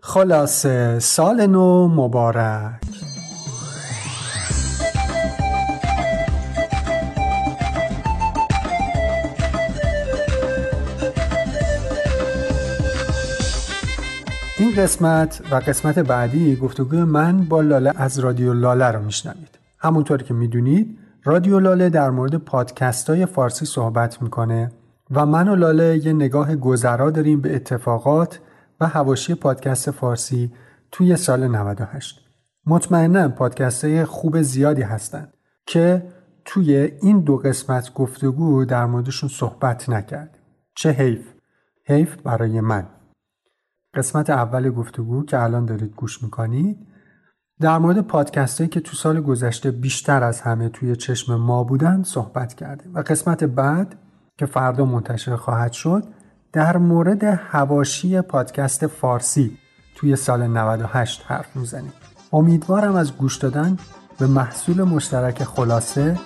خلاصه سال نو مبارک. این قسمت و قسمت بعدی گفتگوی من با لاله از رادیو لاله رو میشنوید. همونطور که می‌دونید رادیو لاله در مورد پادکست های فارسی صحبت می‌کنه و من و لاله یه نگاه گذرا داریم به اتفاقات و هواشی پادکست فارسی توی سال 98 مطمئنا پادکست خوب زیادی هستند که توی این دو قسمت گفتگو در موردشون صحبت نکردیم. چه حیف. حیف برای من. قسمت اول گفتگو که الان دارید گوش می‌کنید در مورد پادکست هایی که تو سال گذشته بیشتر از همه توی چشم ما بودن صحبت کردیم. و قسمت بعد که فردا منتشر خواهد شد در مورد هواشی پادکست فارسی توی سال 98 حرف می‌زنیم. امیدوارم از گوش دادن به محصول مشترک خلاصه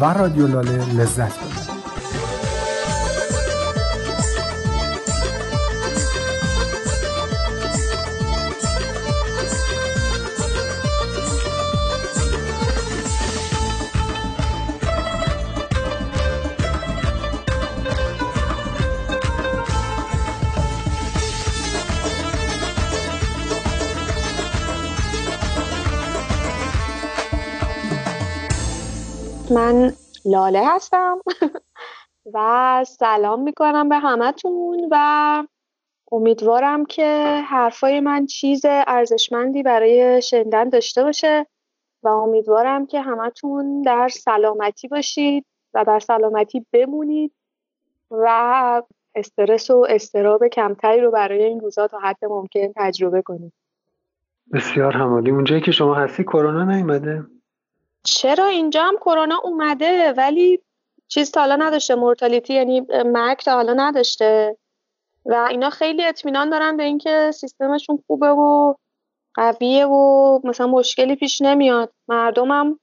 و رادیو لاله لذت ببرید. لاله هستم. و سلام می‌کنم به همتون و امیدوارم که حرفای من چیز ارزشمندی برای شنیدن داشته باشه و امیدوارم که همتون در سلامتی باشید و در سلامتی بمونید و استرس و استراب کمتری رو برای این روزا تا حد ممکن تجربه کنید. بسیار همالی اونجایی که شما هستی کرونا نیومده. چرا اینجا هم کرونا اومده؟ ولی چیز تا حالا نداشته. مورتالیتی یعنی مرگ تا حالا نداشته. و اینا خیلی اطمینان دارن به اینکه سیستمشون خوبه و قویه و مثلا مشکلی پیش نمیاد. مردمم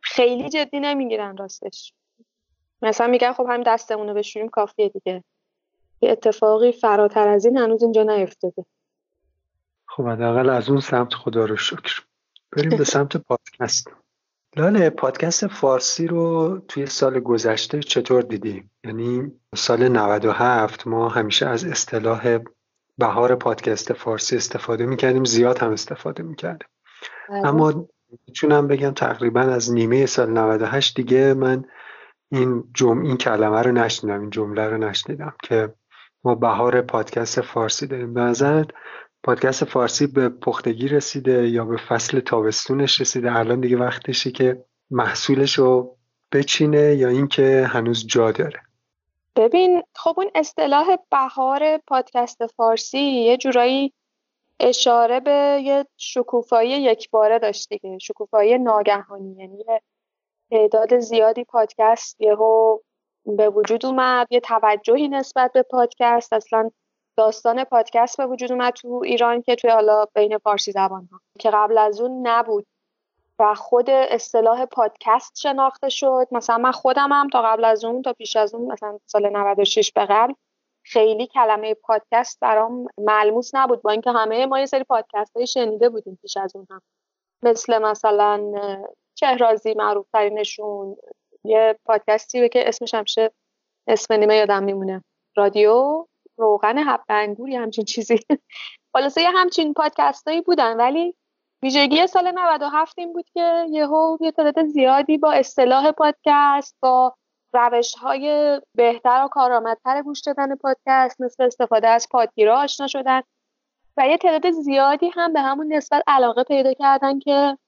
خیلی جدی نمی‌گیرن راستش. مثلا میگن خب همین دستمون رو بشوریم کافیه دیگه. یه اتفاقی فراتر از این هنوز اینجا نیفتاده. خب حداقل از اون سمت خدا رو شکر. بریم به سمت پادکست. لاله پادکست فارسی رو توی سال گذشته چطور دیدی؟ یعنی سال 97 ما همیشه از اصطلاح بهار پادکست فارسی استفاده می‌کردیم زیاد هم استفاده می‌کردیم بله. اما می‌تونم بگم تقریبا از نیمه سال 98 دیگه من این جمع این کلمه رو نشنیدم این جمله رو نشنیدم که ما بهار پادکست فارسی داریم به نظرت پادکست فارسی به پختگی رسیده یا به فصل تابستونش رسیده؟ الان دیگه وقتشه که محصولش رو بچینه یا اینکه هنوز جا داره؟ ببین خب اون اصطلاح بهار پادکست فارسی یه جورایی اشاره به یه شکوفایی یکباره داشت دیگه. شکوفایی ناگهانی یعنی تعداد زیادی پادکست یهو به وجود اومد یه توجهی نسبت به پادکست اصلا داستان پادکست به وجود اومد تو ایران که توی حالا بین فارسی زبان ها که قبل از اون نبود و خود اصطلاح پادکست شناخته شد. مثلا من خودم هم تا قبل از اون تا پیش از اون مثلا سال 96 به قبل خیلی کلمه پادکست برام ملموس نبود با اینکه همه ما یه سری پادکست های شنیده بودیم پیش از اون هم. مثل مثلا چهرازی معروف ترینشون یه پادکستی که اسمش همشه اسم نیمه یادم میمونه. رادیو. روغن حب انگور همچین چیزی. خلاصه یه همچین پادکستایی بودن ولی ویژگی سال 97 این بود که یهو یه تعداد زیادی با اصطلاح پادکست با روش های بهتر و کارآمدتر گوش دادن پادکست مثل استفاده از پادگیرها آشنا شدن و یه تعداد زیادی هم به همون نسبت علاقه پیدا کردن که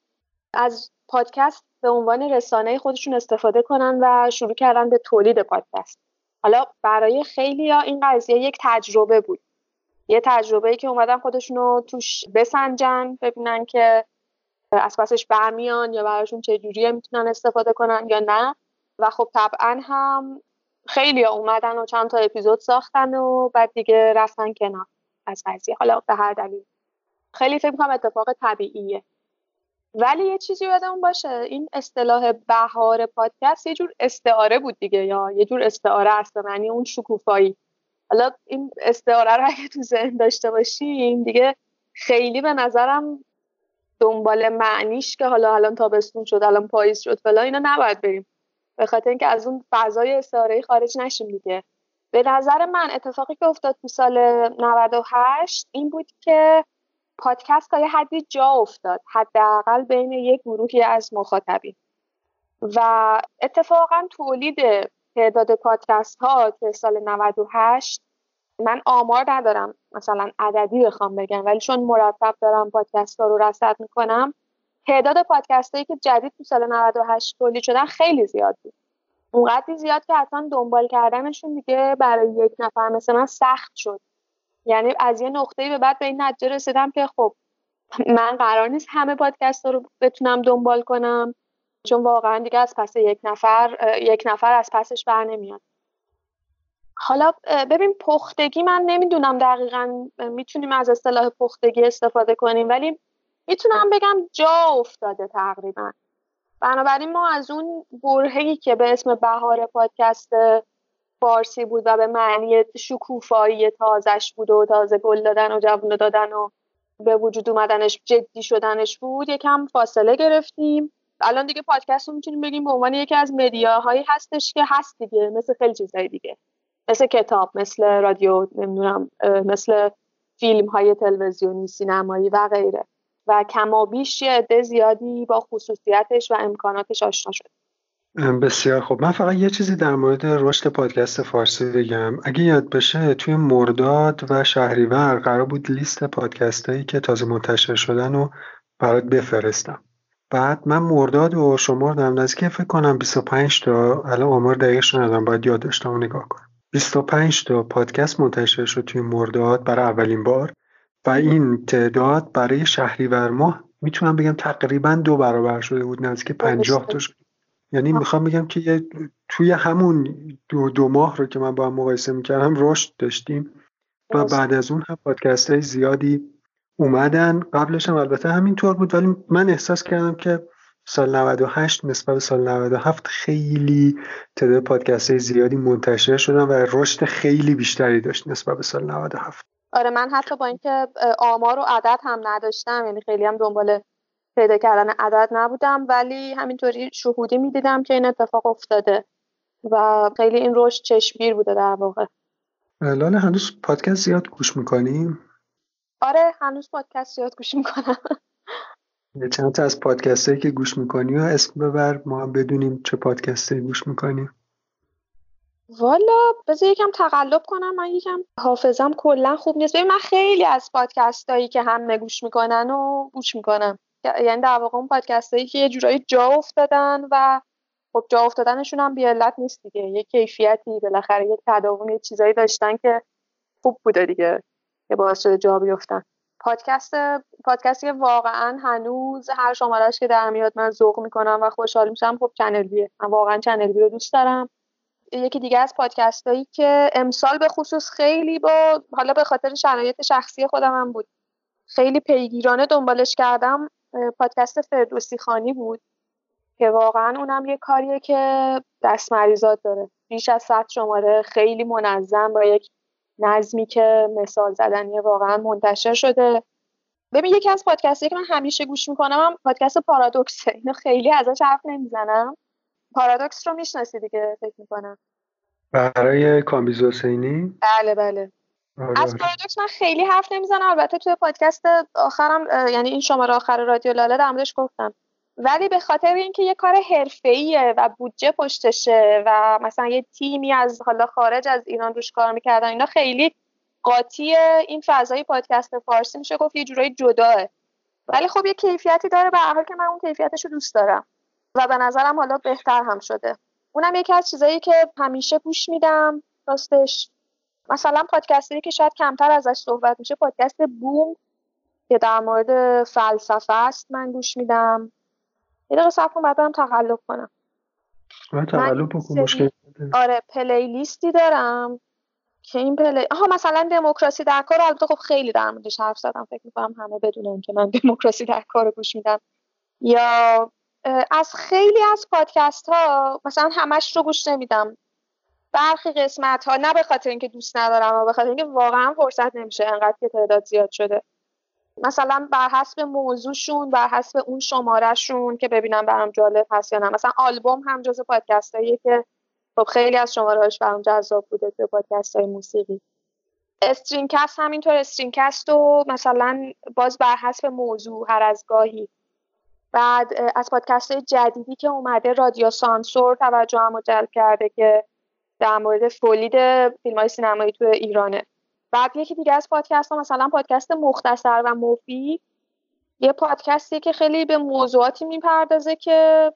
از پادکست به عنوان رسانه خودشون استفاده کنن و شروع کردن به تولید پادکست. حالا برای خیلی ها این قضیه یک تجربه بود. یه تجربه که اومدن خودشونو توش بسنجن ببینن که از پسش برمیان یا براشون چجوریه می‌تونن استفاده کنن یا نه. و خب طبعا هم خیلی ها اومدن و چند تا اپیزود ساختن و بعد دیگه رفتن کنار از قضیه. حالا به هر دلیل. خیلی فکر کنم اتفاق طبیعیه. ولی یه چیزی یادمون باشه. این اصطلاح بهار پادکست یه جور استعاره بود دیگه یا یه جور استعاره است معنی اون شکوفایی. حالا این استعاره رو اگه تو ذهن داشته باشیم دیگه خیلی به نظرم دنبال معنیش که حالا الان تابستون شد الان پاییز شد فلا اینا نباید بریم. به خاطر اینکه از اون فضای استعاره خارج نشیم دیگه. به نظر من اتفاقی که افتاد تو سال 98 این بود که پادکست تا یه حدی جا افتاد حداقل بین یک گروهی از مخاطبین. و اتفاقا تولید تعداد پادکست ها که سال 98 من آمار ندارم مثلا عددی بخوام بگم ولی چون مرتب دارم پادکست ها رو رصد می‌کنم تعداد پادکست هایی که جدید تو سال 98 تولید شدن خیلی زیاد بود. اونقدری زیاد که اصلا دنبال کردنشون دیگه برای یک نفر مثل من سخت شد. یعنی از یه نقطه‌ای به بعد به این نتیجه رسیدم که خب من قرار نیست همه پادکست رو بتونم دنبال کنم چون واقعا دیگه از پس یک نفر یک نفر از پسش بر نمیاد. حالا ببین پختگی من نمی‌دونم دقیقا می‌تونیم از اصطلاح پختگی استفاده کنیم ولی می‌تونم بگم جا افتاده تقریبا. بنابراین ما از اون برههی که به اسم بهار پادکست فارسی بود و به معنی شکوفایی تازش بود و تازه گل دادن و جوون دادن و به وجود اومدنش جدی شدنش بود یکم فاصله گرفتیم. الان دیگه پادکست رو می‌تونیم بگیم به عنوان یکی از مدیاهایی هستش که هست دیگه مثل خیلی چیزهای دیگه. مثل کتاب مثل رادیو نمی‌دونم مثل فیلم های تلویزیونی سینمایی و غیره. و کمابیش یه عده زیادی با خصوصیتش و امکاناتش آشنا شد. بسیار خب من فقط یه چیزی در مورد رشد پادکست فارسی بگم. اگه یاد بشه توی مرداد و شهریور قرار بود لیست پادکست هایی که تازه منتشر شدن رو برات بفرستم. بعد من مرداد و شمردم. نزدیک فکر کنم 25 تا الان آمار دقیقش ندارم باید یاد داشتم و نگاه کنم. 25 تا پادکست منتشر شد توی مرداد برای اولین بار و این تعداد برای شهریور ماه می‌تونم بگم تقریبا دو برابر شده بود نزدیک 50 تا یعنی می‌خوام بگم که یه توی همون دو, دو ماه رو که من با هم مقایسه می‌کردم رشد داشتیم و بعد از اون هم پادکست های زیادی اومدن. قبلش هم البته همینطور بود ولی من احساس کردم که سال 98 نسبت به سال 97 خیلی تعداد پادکست های زیادی منتشر شدن و رشد خیلی بیشتری داشت نسبت به سال 97 آره من حتی با اینکه آمار و عدد هم نداشتم یعنی خیلی هم دنبال پیدا کردن عدد نبودم ولی همینطوری شهودی می‌دیدم که این اتفاق افتاده و خیلی این رشد چشمگیر بوده در واقع. لاله هنوز پادکست زیاد گوش می‌کنیم آره هنوز پادکست زیاد گوش می‌کنم. چند تا از پادکست هایی که گوش می‌کنی و اسم ببر ما هم بدونیم چه پادکست گوش می‌کنی. والا بذار یکم تقلب کنم من یکم حافظم کلا خوب نیست. ببین من خیلی از پادکست هایی که همه گوش می‌کنن و گوش می‌کنم. یعنی در واقع اون پادکست هایی که یه جورایی جا افتادن و خب جا افتادنشون هم بی علت نیست دیگه. یه کیفیتی بالاخره یه تداوم یه چیزایی داشتن که خوب بوده دیگه که باعث شده جا بیفتن. پادکست پادکستی که واقعا هنوز هر شمارش که در میاد من ذوق می‌کنم و خوشحال میشم خب Channel B ه من واقعا Channel B رو دوست دارم. یکی دیگه از پادکست هایی که امسال به خصوص خیلی با حالا به خاطر شرایط شخصی خودم هم بود خیلی پیگیرانه دنبالش کردم پادکست فردوسی خانی بود که واقعا اونم یه کاریه که دست مریضات داره. بیش از صد شماره خیلی منظم با یک نظمی که مثال زدنی واقعا منتشر شده. ببین یکی از پادکستی که من همیشه گوش می‌کنم هم پادکست پارادوکسه. اینو خیلی ازش حرف نمی‌زنم. پارادوکس رو می‌شناسی دیگه فکر می‌کنم. برای کامیز حسینی؟ بله بله. آره. از پارادوکس من خیلی حرف نمی‌زنم. البته توی پادکست آخرم یعنی این شماره آخر رادیو لاله در گفتم. ولی به خاطر اینکه یه کار حرفه‌ایه و بودجه پشتشه و مثلا یه تیمی از حالا خارج از ایران روش کار می‌کردن اینا خیلی قاطی این فضای پادکست فارسی میشه گفت یه جورایی جداه. ولی خب یه کیفیتی داره. به حال که من اون کیفیتش رو دوست دارم. و به نظرم حالا بهتر هم شده. اونم یکی از چیزایی که همیشه گوش میدم راستش. مثلا پادکستی که شاید کمتر ازش صحبت میشه پادکست بوم که در مورد فلسفه است من گوش میدم. یه دقیقه صبر کن بعد تقلب کنم. من تقلب بکن مشکل آره پلیلیستی دارم که این پلی آها مثلا دموکراسی در کار البته خب خیلی در موردش حرف زدم. فکر می‌کنم همه بدونن که من دموکراسی در کار گوش میدم. یا از خیلی از پادکست ها مثلا همش رو گوش نمیدم. برخی قسمت ها نه به خاطر اینکه دوست ندارم و به خاطر اینکه واقعا فرصت نمیشه انقدر که تعداد زیاد شده. مثلا بر حسب موضوعشون بر حسب اون شمارهشون که ببینم برام جالب هست یا نه. مثلا آلبوم هم جز پادکست که خب خیلی از شمارهاش برام جذاب بوده تو پادکست های موسیقی. استرینکست همینطور استرینکست و مثلا باز بر حسب موضوع هر از گاهی. بعد از پادکست جدیدی که اومده رادیو سانسور توجه هم جلب کرده که در مورد فولید فیلم های سینمایی تو ایرانه. بعد یکی دیگه از پادکست ها مثلا پادکست مختصر و مفید یه پادکستی که خیلی به موضوعاتی می‌پردازه که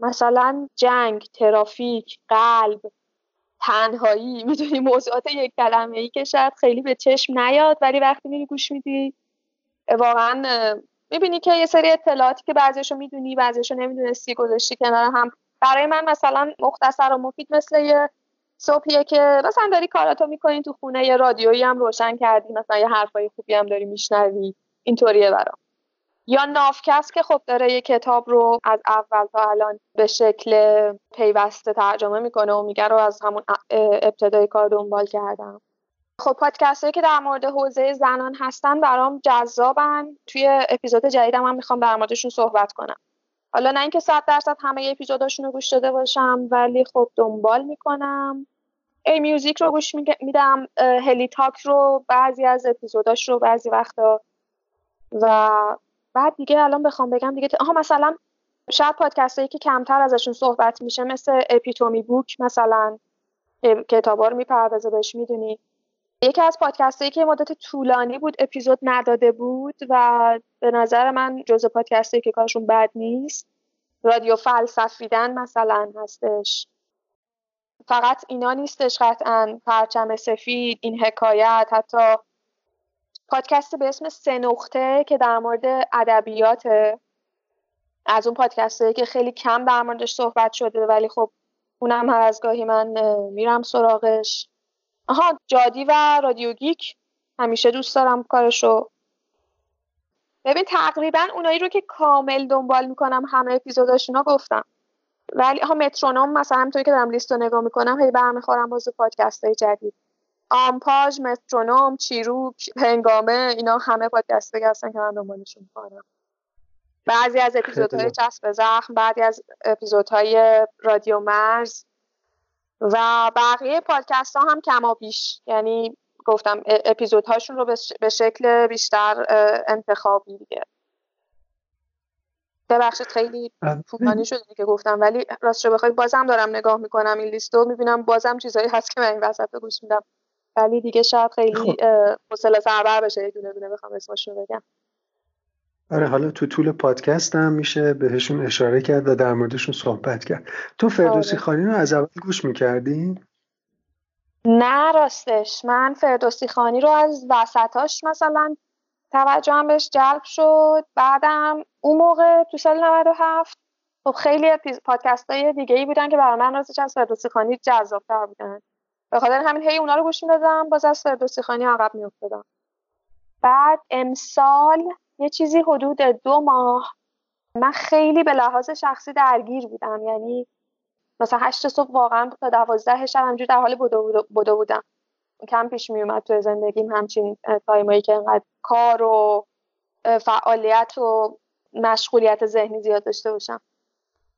مثلا جنگ ترافیک قلب تنهایی می‌دونی موضوعات یک کلمه ای که شاید خیلی به چشم نیاد ولی وقتی میری گوش میدی واقعا می‌بینی که یه سری اطلاعاتی که بعضیشو می‌دونی بعضیشو نمی‌دونستی گذاشتی کنار هم. برای من مثلا مختصر و مفید مثل یه صبحیه که مثلا داری کاراتو می‌کنی تو خونه یه رادیویی هم روشن کردی مثلا یه حرفای خوبی هم داری میشنوی اینطوریه برام. یا نافکست که خب داره یه کتاب رو از اول تا الان به شکل پیوسته ترجمه می‌کنه و میگه رو از همون ابتدای کار دنبال کردم. خب پادکست هایی که در مورد حوزه زنان هستن برام جذابن. توی اپیزود جدیدم هم می‌خوام در موردشون صحبت کنم. حالا نه اینکه صد درصد همه اپیزوداشون رو گوش داده باشم ولی خب دنبال می‌کنم. ای میوزیک رو گوش میدم هلی تاک رو بعضی از اپیزوداش رو بعضی وقتا. و بعد دیگه الان بخوام بگم دیگه آها مثلا شاید پادکست هایی که کمتر ازشون صحبت میشه مثل اپیتومی بوک مثلا کتابا رو می‌پردازه بهش می‌دونی. یکی از پادکست هایی که مدت طولانی بود اپیزود نداده بود و به نظر من جز پادکست هایی که کارشون بد نیست رادیو فلسفیدن مثلا هستش. فقط اینا نیستش قطعا. پرچم سفید این حکایت حتی پادکستی به اسم سه نقطه که در مورد ادبیات از اون پادکست که خیلی کم در موردش صحبت شده ولی خب اونم هر از گاهی من میرم سراغش. آها جادی و رادیو گیک. همیشه دوست دارم کارشو. ببین تقریبا اونایی رو که کامل دنبال می‌کنم همه اپیزوداشونا گفتم. ولی ها مترونوم مثلا همونطوری که دارم لیست رو نگاه می‌کنم هی برمیخورم باز پادکست های جدید. آمپاژ مترونوم چیروک هنگامه اینا همه پادکست هستن که من دنبالشون می‌کنم بعضی از اپیزودهای چسب زخم بعضی از اپیزودهای رادیو مرز و بقیه پادکست ها هم کما بیش. یعنی گفتم اپیزودهاشون رو به شکل بیشتر انتخابی دیگه. ببخشید خیلی طولانی شده که گفتم ولی راستش بخوای بازم دارم نگاه می‌کنم این لیستو می‌بینم بازم چیزایی هست که من این وسط گوش میدم. ولی دیگه شاید خیلی خب. حوصله سربر بشه. یه دونه دونه بخوام اسمش رو بگم. آره حالا تو طول پادکست هم میشه بهشون اشاره کرد و در موردشون صحبت کرد. تو فردوسی آره. خانی رو از اول گوش می‌کردی؟ نه راستش. من فردوسی خانی رو از وسطاش مثلا توجهم بهش جلب شد. بعدم اون موقع تو سال 97 خب خیلی پادکست های دیگه ای بودن که برای من راستش از فردوسی خانی جذابتر بودن. به خاطر همین هی اونا رو گوش می‌دادم باز از فردوسی خانی عقب میافتادم. بعد امسال یه چیزی حدود دو ماه من خیلی به لحاظ شخصی درگیر بودم. یعنی مثلا هشت صبح واقعا تا دوازده شب همجور در حال بدو بودم. کم پیش می اومد تو زندگیم همچین تایمایی که انقدر کار و فعالیت و مشغولیت ذهنی زیاد داشته باشم.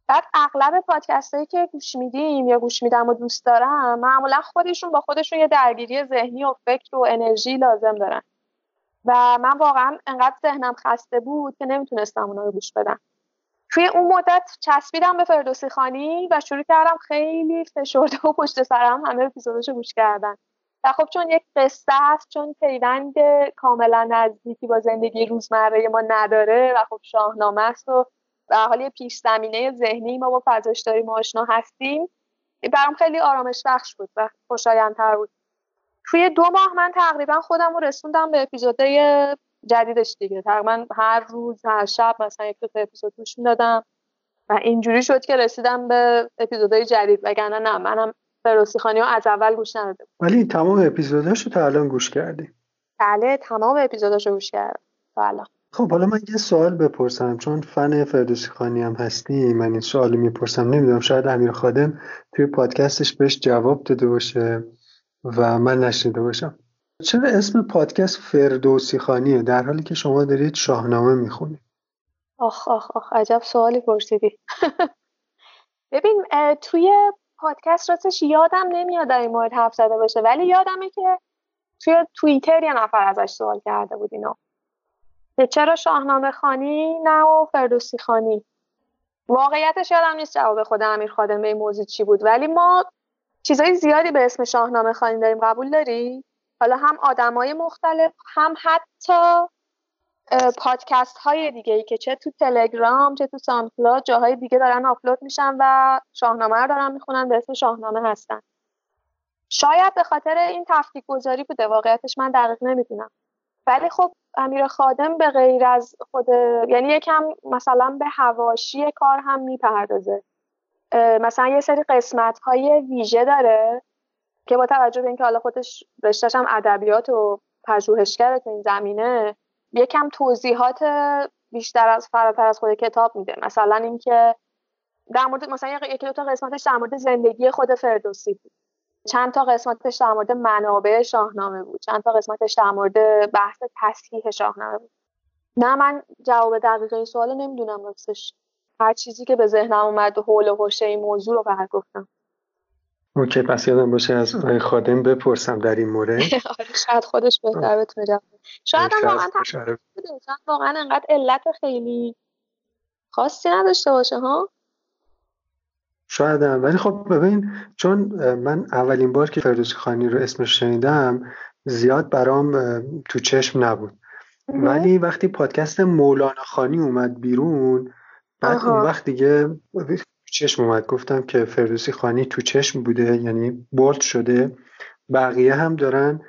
بعد اغلب پادکست هایی که گوش میدیم یا گوش میدم و دوست دارم معمولا خودشون با خودشون یه درگیری ذهنی و فکر و انرژی لازم دارن. و من واقعا انقدر ذهنم خسته بود که نمی‌تونستم اونا رو گوش بدم. توی اون مدت چسبیدم به فردوسی خانی و شروع کردم خیلی فشرده و پشت سرم همه اپیزوداشو گوش کردن. و خب چون یک قصه است چون پیوند کاملا نزدیکی با زندگی روزمره ما نداره و خب شاهنامه است و به حال یه پیش زمینه ذهنی ما با فضاش داریم آشنا هستیم. برام خیلی آرامش بخش بود و خوشایندتر بود. توی دو ماه من تقریبا خودم رو رسوندم به اپیزودهای جدیدش دیگه. تقریبا هر روز هر شب مثلا یک دو تا اپیزود گوش می‌دادم و اینجوری شد که رسیدم به اپیزودهای جدید. وگرنه نه منم فروسی خانی ها از اول گوش نداده ولی تمام اپیزوداشو تا الان گوش کردی. بله تمام اپیزوداشو گوش کردم تا الان. خب حالا من یه سوال بپرسم. چون فن فردوسی خانی هم هستی من این سوال می‌پرسم. نمی‌دونم شاید امیر خادم توی پادکستش بهش جواب داده باشه و من نشنیده باشم. چرا اسم پادکست فردوسی خانیه؟ در حالی که شما دارید شاهنامه می‌خونید. آخ آخ آخ. عجب سوالی پرسیدی. ببین توی پادکست راستش یادم نمیاد در این مورد حرف زده باشه ولی یادمه که توی توییتر یه نفر ازش سوال کرده بود اینو. که چرا شاهنامه خانی نه و فردوسی خانی؟ واقعیتش یادم نیست جواب خود امیر خادم به این موضوع چی بود ولی ما چیزای زیادی به اسم شاهنامه خانی داریم قبول داری؟ حالا هم آدمای مختلف هم حتی پادکست های دیگه ای که چه تو تلگرام چه تو سانپلاد جاهای دیگه دارن آپلود میشن و شاهنامه رو دارن می‌خونن به اسم شاهنامه هستن. شاید به خاطر این تفکیک گذاری بوده واقعیتش من دقیق نمی‌دونم. ولی خب امیر خادم به غیر از خود یعنی یکم مثلا به هواشی کار هم می‌پردازه. مثلا یه سری قسمت های ویژه داره که با توجه به اینکه حالا خودش رشتهش هم ادبیات و پژوهشگر تو این زمینه یکم توضیحات بیشتر از فراتر از خود کتاب میده. مثلا اینکه در مورد مثلا یکی دو تا قسمتش در مورد زندگی خود فردوسی بود. چند تا قسمتش در مورد منابع شاهنامه بود. چند تا قسمتش در مورد بحث تصحیح شاهنامه بود. نه من جواب دقیق این سوال نمی‌دونم راستش. هر چیزی که به ذهنم اومد و حول و حوشه این موضوع رو فقط گفتم اوکی پس یادم باشه از خادم بپرسم در این مورد. آره شاید خودش بهتر بتونه جواب شاید هم واقعا واقعا انقدر علت خیلی خاصی نداشته باشه ها؟ شاید هم. ولی خب ببین چون من اولین بار که فردوسی خانی رو اسمش شنیدم زیاد برام تو چشم نبود. ولی وقتی پادکست مولانا خانی اومد بیرون بعد اون وقت دیگه چشم اومد. گفتم که فردوسی خانی تو چشم بوده یعنی بولد شده. بقیه هم دارن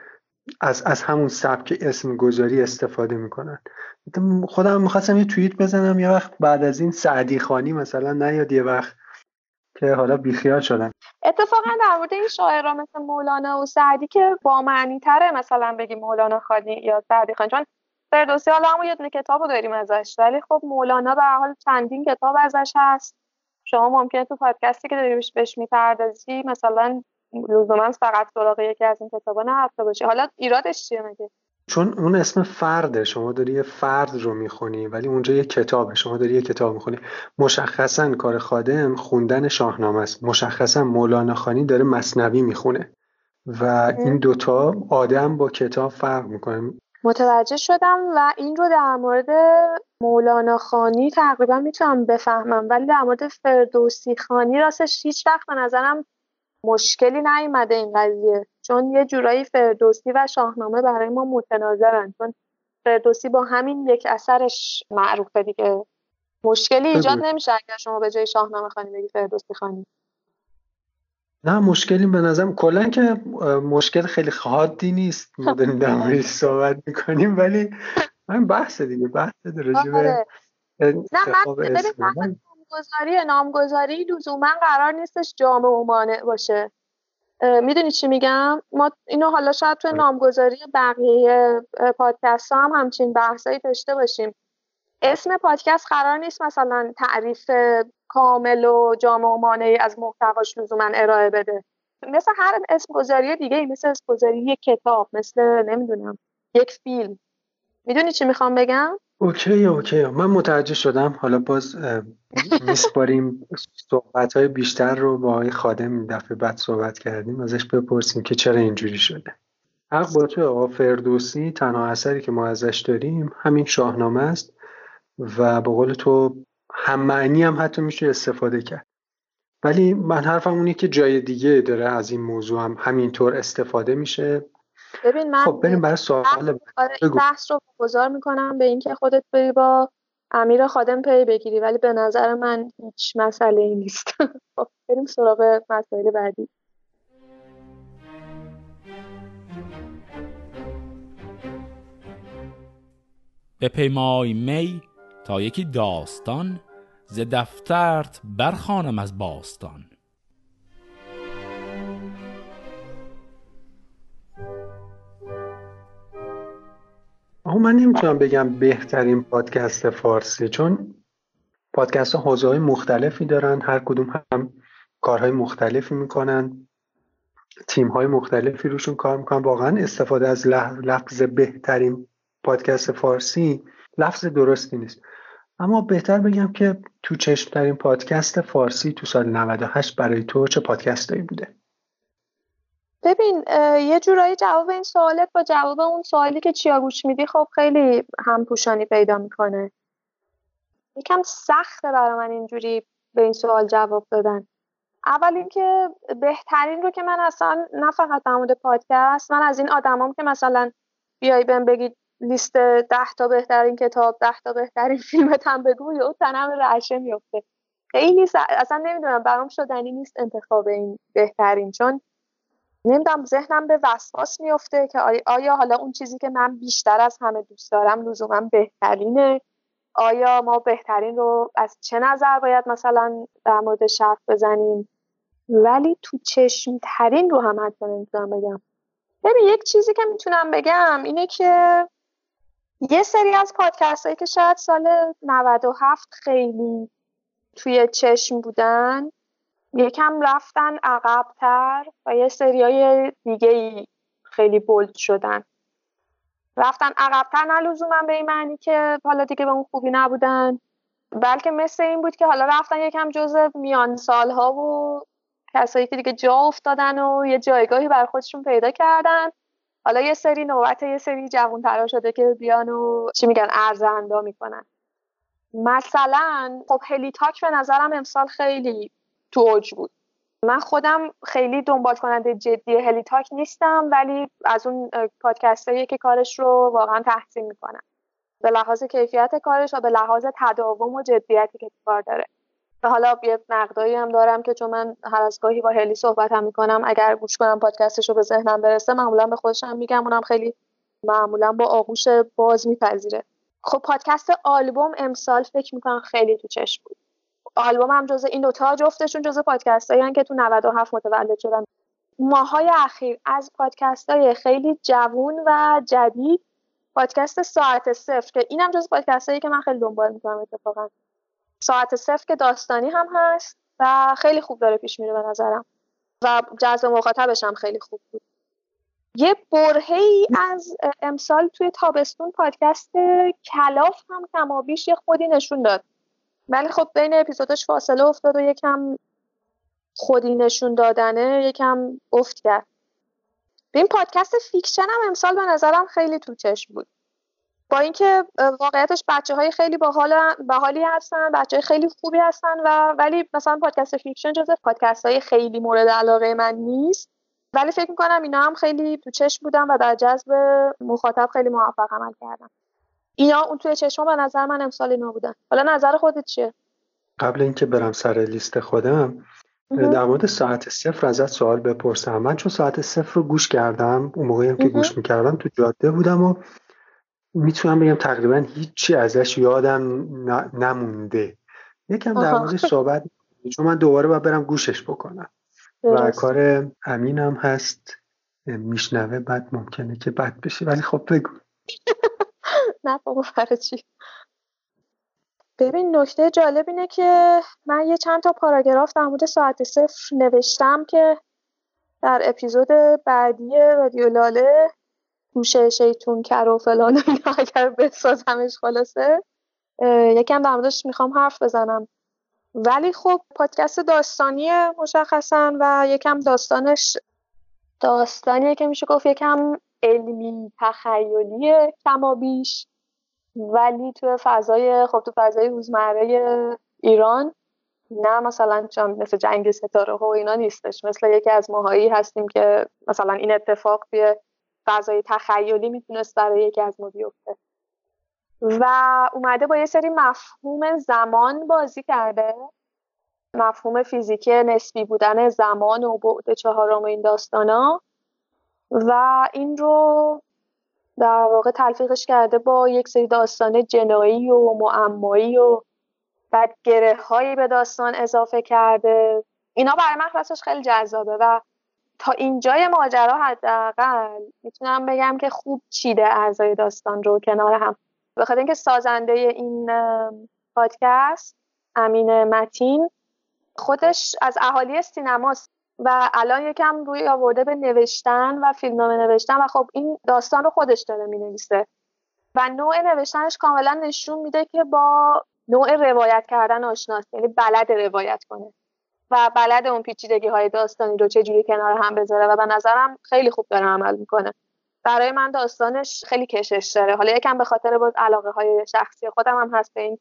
از, از همون سبک اسم گذاری استفاده می‌کنن. خودم می‌خواستم یه توییت بزنم یه وقت بعد از این سعدی خانی مثلا نیاد یه وقت که حالا بیخیال شدن اتفاقا در مورد این شاعرها مثل مولانا و سعدی که با معنی تره مثلا بگی مولانا خانی یا سعدی خانی چون فردوسی حالا همون یه کتاب رو داریم ازش ولی خب مولانا به حال چندین کتاب ازش هست. شما ممکنه تو پادکستی که داری بهش می‌پردازی مثلا لزوما فقط سراغ یکی از این کتابا نرفته باشی. حالا ایرادش چیه مگه؟ چون اون اسم فرده شما داری یه فرد رو می‌خونی ولی اونجا یه کتابه. شما داری یه کتاب می‌خونی. مشخصا کار خادم خوندن شاهنامه است. مشخصا مولانا خانی داره مصنوی می‌خونه. و این دوتا آدم با کتاب فرق می‌کنه. متوجه شدم و این رو در مورد مولانا خانی تقریبا می‌تونم بفهمم ولی در مورد فردوسی خانی راستش هیچ وقت به نظرم مشکلی نیومده این قضیه. چون یه جورایی فردوسی و شاهنامه برای ما متناظرن چون فردوسی با همین یک اثرش معروفه دیگه. مشکلی ایجاد نمیشه اگر شما به جای شاهنامه خانی بگی فردوسی خانی. نه مشکلی به نظرم کلا که مشکل خیلی خاطی نیست. ما داریم در صحبت می‌کنیم ولی من بحث دیگه بحث راجع آره. نه من نامگذاری نامگذاری لزوما قرار نیستش جامع و مانع باشه می‌دونی چی میگم؟ ما اینو حالا شاید توی نامگذاری بقیه پادکست هم همچین بحثایی داشته باشیم. اسم پادکست قرار نیست مثلا تعریف کامل و جامع و مانعی از محتواش لزوما ارائه بده. مثل هر اسم گذاری دیگه مثل اسم گذاری یک کتاب مثل نمی‌دونم یک فیلم. می‌دونی چی می‌خوام بگم؟ اوکی اوکی. من متوجه شدم. حالا باز میسپاریم صحبت های بیشتر رو با آقای خادم دفعه بعد صحبت کردیم. ازش بپرسیم که چرا اینجوری شده. حق با تو آقا فردوسی. تنها اثری که ما ازش داریم همین شاهنامه است و به قول تو هم معنی هم حتی میشه استفاده کرد. ولی من حرفم اونی که جای دیگه داره از این موضوع هم همینطور استفاده میشه. ببین من خب بریم برای سوال آره بحث رو گذار می‌کنم به اینکه خودت بری با امیر خادم پی بگیری ولی به نظر من هیچ مسئله ای نیست. خب بریم سراغ مسائل بعدی. به پیمای می تا یکی داستان ز دفترت برخانم از باستان. آقا من نمی‌تونم بگم بهترین پادکست فارسی چون پادکست ها حوزه های مختلفی دارن هر کدوم هم کارهای مختلفی می‌کنن تیم های مختلفی روشون کار می‌کنن. واقعا استفاده از لفظ بهترین پادکست فارسی لفظ درستی نیست. اما بهتر بگم که تو چشمترین پادکست فارسی تو سال 98 برای تو چه پادکستایی بوده. ببین یه جورایی جواب این سوالت با جواب اون سوالی که چیا گوش میدی خب خیلی همپوشانی پیدا می‌کنه یکم سخته برای من اینجوری به این سوال جواب دادن اول اینکه بهترین رو که من اصلا نه فقط در مورد پادکست من از این آدمام که مثلا بیای بهم بگید لیست ده تا بهترین کتاب ده تا بهترین فیلمت هم بگو یا تنم رعشه میفته خیلی. اصلا نمی‌دونم برام شدنی نیست انتخاب این بهترین چون نمی‌دونم ذهنم به وسواس میفته که آیا حالا اون چیزی که من بیشتر از همه دوست دارم لزوما بهترینه؟ آیا ما بهترین رو از چه نظر باید مثلا در مورد شرف بزنیم؟ ولی تو چشم ترین رو هم حتی نمی‌تونم بگم. ببین یک چیزی که می‌تونم بگم اینه که یه سری از پادکست هایی که شاید سال 97 خیلی توی چشم بودن یکم رفتن عقبتر و یه سری های دیگه خیلی بولد شدن. رفتن عقبتر نه به این معنی که حالا دیگه به اون خوبی نبودن بلکه مثل این بود که حالا رفتن یکم جز میان سالها و کسایی که دیگه جا افتادن و یه جایگاهی بر خودشون پیدا کردن. حالا یه سری نوبت یه سری جوان ترا شده که بیان و چی میگن ارزندا می‌کنن. مثلا خب هلی تاک به نظرم امسال خیلی تو اوج بود. من خودم خیلی دنبال کننده جدی هلی تاک نیستم ولی از اون پادکست که کارش رو واقعا تحسین می‌کنم. به لحاظ کیفیت کارش و به لحاظ تداوم و جدیتی که کار داره. و حالا یه نقدایی هم دارم که چون من هر از گاهی با هلی صحبت هم می‌کنم اگر گوش کنم پادکستش رو به ذهنم برسه معمولا به خودشم میگم اونم خیلی معمولا با آغوش باز میپذیره. خب پادکست آلبوم امسال فکر می‌کنم خیلی تو چشم بود. آلبوم هم جز این دوتا جفتشون جز پادکست هایی که تو 97 متولد شدن. ماهای اخیر از پادکست های خیلی جوون و جدید پادکست ساعت صفر که اینم جز پادکست هایی که من خیلی دنبال می‌کنم اتفاقا. ساعت صفر که داستانی هم هست و خیلی خوب داره پیش میره به نظرم. و جذب مخاطبش هم خیلی خوب بود. یه برهه ای از امسال توی تابستون پادکست کلاف هم کمابیش یه خودی نشون داد. ولی خب بین اپیزودش فاصله افتاد و یکم خودی نشون دادنه یکم افت کرد. این پادکست فیکشن هم امسال به نظرم خیلی تو چشم بود. با اینکه واقعیتش بچه های خیلی باحالی هستن بچه های خیلی خوبی هستن و ولی مثلا پادکست فیکشن جز پادکست های خیلی مورد علاقه من نیست. ولی فکر می‌کنم اینا هم خیلی تو چشم بودن و در جذب مخاطب خیلی موفق عمل کردن. اینا اون توی چشم به نظر من امسال اینا بودن. حالا نظر خودت چیه؟ قبل اینکه برم سر لیست خودم در مورد ساعت صفر ازت سوال بپرسم. من چون ساعت صفر رو گوش کردم اون موقعی هم که گوش می‌کردم تو جاده بودم و می‌تونم بگم تقریبا هیچی ازش یادم نمونده. یکم در مورد صحبت چون من دوباره باید برم گوشش بکنم. و کار امینم هست. میشنوه بعد ممکنه که بد بشه. ولی خب بگو. نه بابا ببین نکته جالب اینه که من یه چند تا پاراگراف در مورد ساعت صفر نوشتم که در اپیزود بعدی رادیو لاله گوشه شیطون کر و فلان اگر بسازمش خلاصه یکم در موردش می‌خوام حرف بزنم. ولی خب پادکست داستانی مشخصا و یکم داستانش داستانیه که میشه گفت یکم علمی تخیلی کما بیش ولی تو فضای خب تو فضای روزمره ایران نه مثلا مثل جنگ ستاره ها و اینا نیستش. مثل یکی از ماهایی هستیم که مثلا این اتفاق توی فضای تخیلی می‌تونست برای یکی از ما بیفته. و اومده با یه سری مفهوم زمان بازی کرده. مفهوم فیزیکی نسبی بودن زمان و بعد چهارم این داستانا. و این رو در واقع تلفیقش کرده با یک سری داستان جنایی و معمایی و بعد گره هایی به داستان اضافه کرده. اینا برای من خیلی جذابه و تا اینجای ماجرا حداقل می‌تونم بگم که خوب چیده اعضای داستان رو کنار هم. بخاطر اینکه سازنده این پادکست امین متین خودش از اهالی سینماست و الان یکم روی آورده به نوشتن و فیلمنامه نوشتن و خب این داستان رو خودش داره نویسه و نوع نوشتنش کاملا نشون میده که با نوع روایت کردن آشناست یعنی بلد روایت کنه. و بلد اون پیچیدگی های داستانی رو چجوری کنار هم بذاره و به نظرم خیلی خوب داره عمل می‌کنه. برای من داستانش خیلی کشش داره. حالا یکم به خاطر باز علاقه های شخصی خودم هم هست به این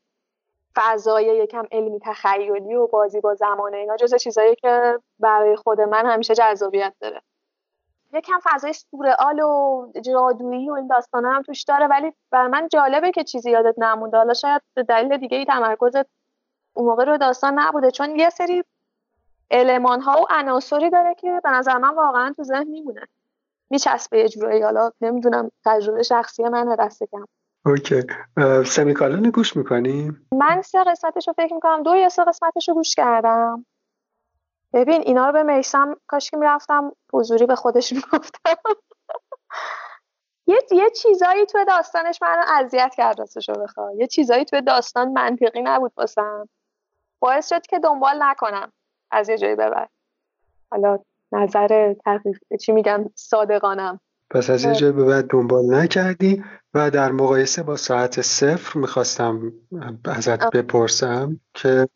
فضای یکم علمی تخیلی و بازی با زمانه اینا جز چیزایی که برای خود من همیشه جذابیت داره. یکم فضای سورئال و جادویی و این داستانه هم توش داره ولی بر من جالبه که چیزی یادت نمونده. حالا شاید به دلیل دیگه ای تمرکزت اون موقع رو داستان نبوده چون یه سری علمان ها و عناصری داره که به نظر من واقعا تو ذهن میمونه. میچسبه یه جورایی حالا نمی‌دونم تجربه شخصی من دست کم اوکی. سمیکالون گوش می‌کنی؟ من سه قسمتش رو فکر می‌کنم. دو یا سه قسمتش رو گوش کردم. ببین اینا رو به میسم کاش که می‌رفتم حضوری به خودش می‌گفتم. یه یه چیزایی تو داستانش من اذیت کرد راستش رو بخوای. یه چیزایی تو داستان منطقی نبود واسم. باعث شد که دنبال نکنم. از یه جایی ببر حالا نظر تحقیق چی میگم صادقانم. پس از یه جایی به بعد دنبال نکردی و در مقایسه با ساعت صفر می‌خواستم ازت بپرسم که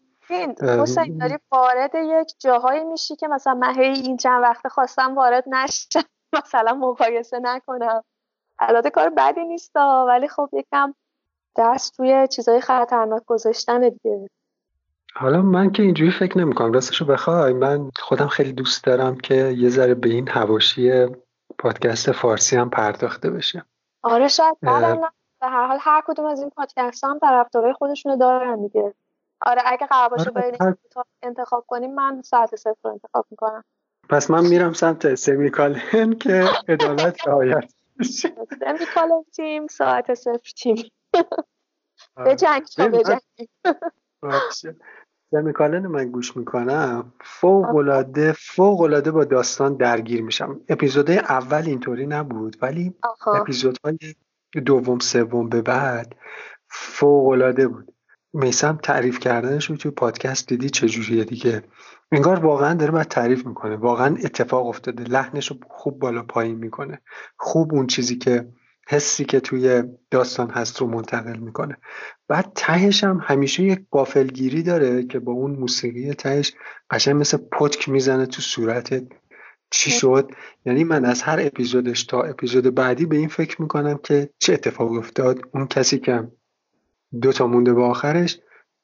حسین داری وارد یک جاهایی میشی که مثلا من هی این چند وقت خواستم وارد نشم. مثلا مقایسه نکنم. البته کار بدی نیست ولی خب یکم دست توی چیزای خطرناک گذاشتن دیگه. حالا من که اینجوری فکر نمی کنم راستشو بخوای. من خودم خیلی دوست دارم که یه ذره به این هواشی پادکست فارسی هم پرداخته بشه. آره شاید به هر حال هر کدوم از این پادکست هم طرفدارای خودشونو دارن دیگه. آره اگه قرار باشه آره بین انتخاب کنیم من ساعت صفر رو انتخاب می‌کنم. پس من میرم سمت سمیکالن که عدالت رعایت سمیکالن تیم ساعت صفر تیم. به جنگ تا به جنگ سمیکالن من گوش می‌کنم فوق العاده فوق العاده با داستان درگیر میشم. اپیزودهای اول اینطوری نبود ولی اپیزودهای دوم سوم به بعد فوق العاده بود. میسم تعریف کردنش رو توی پادکست دیدی چجوریه دیگه؟ انگار واقعا داره باید تعریف می‌کنه. واقعا اتفاق افتاده. لحنش رو خوب بالا پایین می‌کنه. خوب اون چیزی که حسی که توی داستان هست رو منتقل می‌کنه. بعد تهش هم همیشه یک قافلگیری داره که با اون موسیقی تهش قشنگ مثل پتک می‌زنه تو صورتت چی شد. یعنی من از هر اپیزودش تا اپیزود بعدی به این فکر می‌کنم که چه اتفاق افتاد. اون کسی که دو تا مونده به آخرش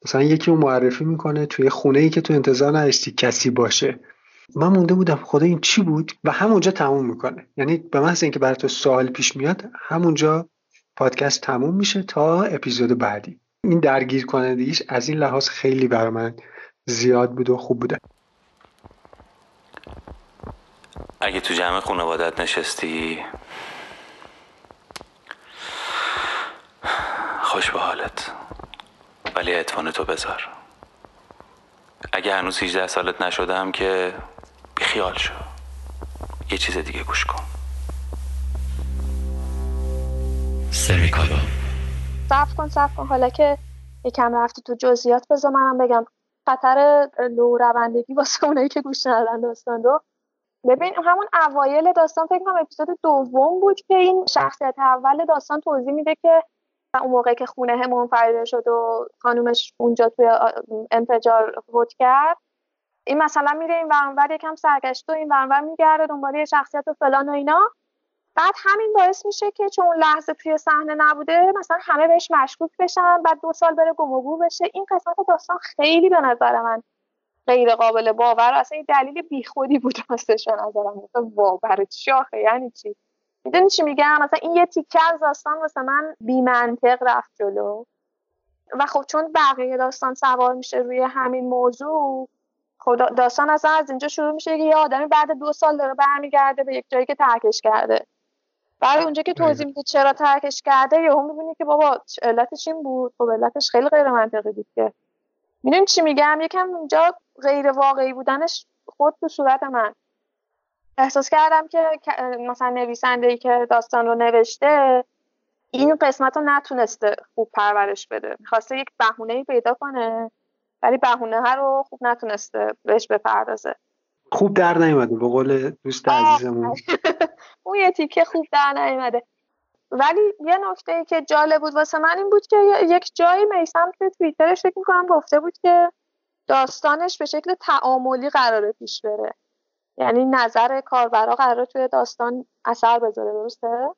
مثلا یکی رو معرفی می‌کنه توی خونه ای که تو انتظار نداشتی کسی باشه. من مونده بودم خدا این چی بود و همونجا تموم می‌کنه. یعنی به محض اینکه برای تو سوال پیش میاد همونجا پادکست تموم میشه تا اپیزود بعدی. این درگیر کنندگیش از این لحاظ خیلی برای من زیاد بود و خوب بوده. اگه تو جمع خانوادت نشستی خوش به حالت. ولی اتوان تو بذار. اگه هنوز 18 سالت نشدم که بیخیال شو. یه چیز دیگه گوش کن. سمیکالو صف کن صف کن. حالا که یکم رفتی تو جزئیات بذار منم بگم. خطر لو روندگی واسه اونایی که گوش ندادن داستان رو. ببین همون اوایل داستان فکر کنم اپیزود دوم بود که این شخصیت اول داستان توضیح میده که اون موقع که خونه منفرده شد و خانومش اونجا توی انفجار فوت کرد این مثلا میره این ورانور یکم سرگشت و این ورانور میگرده دنبال شخصیت و فلان و اینا. بعد همین باعث میشه که چون لحظه توی صحنه نبوده مثلا همه بهش مشکوک بشن بعد دو سال بره گم بشه. این قسمت داستان خیلی به نظر من غیر قابل باور اصلا این دلیل بیخودی بود راستش به نظرم واو چی آخه یعنی چی؟ می‌دونی چی میگم؟ مثلا این یه تیکه از داستان واسه من بی منطق رفت جلو. و خب چون بقیه داستان سوار میشه روی همین موضوع خب داستان اصلا از اینجا شروع میشه که یه آدمی بعد دو سال داره برمیگرده به یک جایی که ترکش کرده. برای اونجا که توضیح میده چرا ترکش کرده یهو می‌بینی که بابا علتش این بود. خب علتش خیلی غیر منطقی بود که. می‌دونی چی میگم؟ یکم اونجا غیر واقعی بودنش خود تو صورت من. احساس کردم که مثلا نویسنده ای که داستان رو نوشته این قسمت رو نتونسته خوب پرورش بده. می‌خواسته یک بهونه پیدا کنه ولی بهونه ها رو خوب نتونسته بهش بپردازه. خوب در نیومده به قول دوست عزیزمون. اون یه تیکه خوب در نیومده. ولی یه نکته ای که جالب بود واسه من این بود که یک جایی میسم که توییترش فکر می‌کنم گفته بود که داستانش به شکل تعاملی قراره پیش بره. یعنی نظر کاربرا قراره توی داستان اثر بذاره درسته؟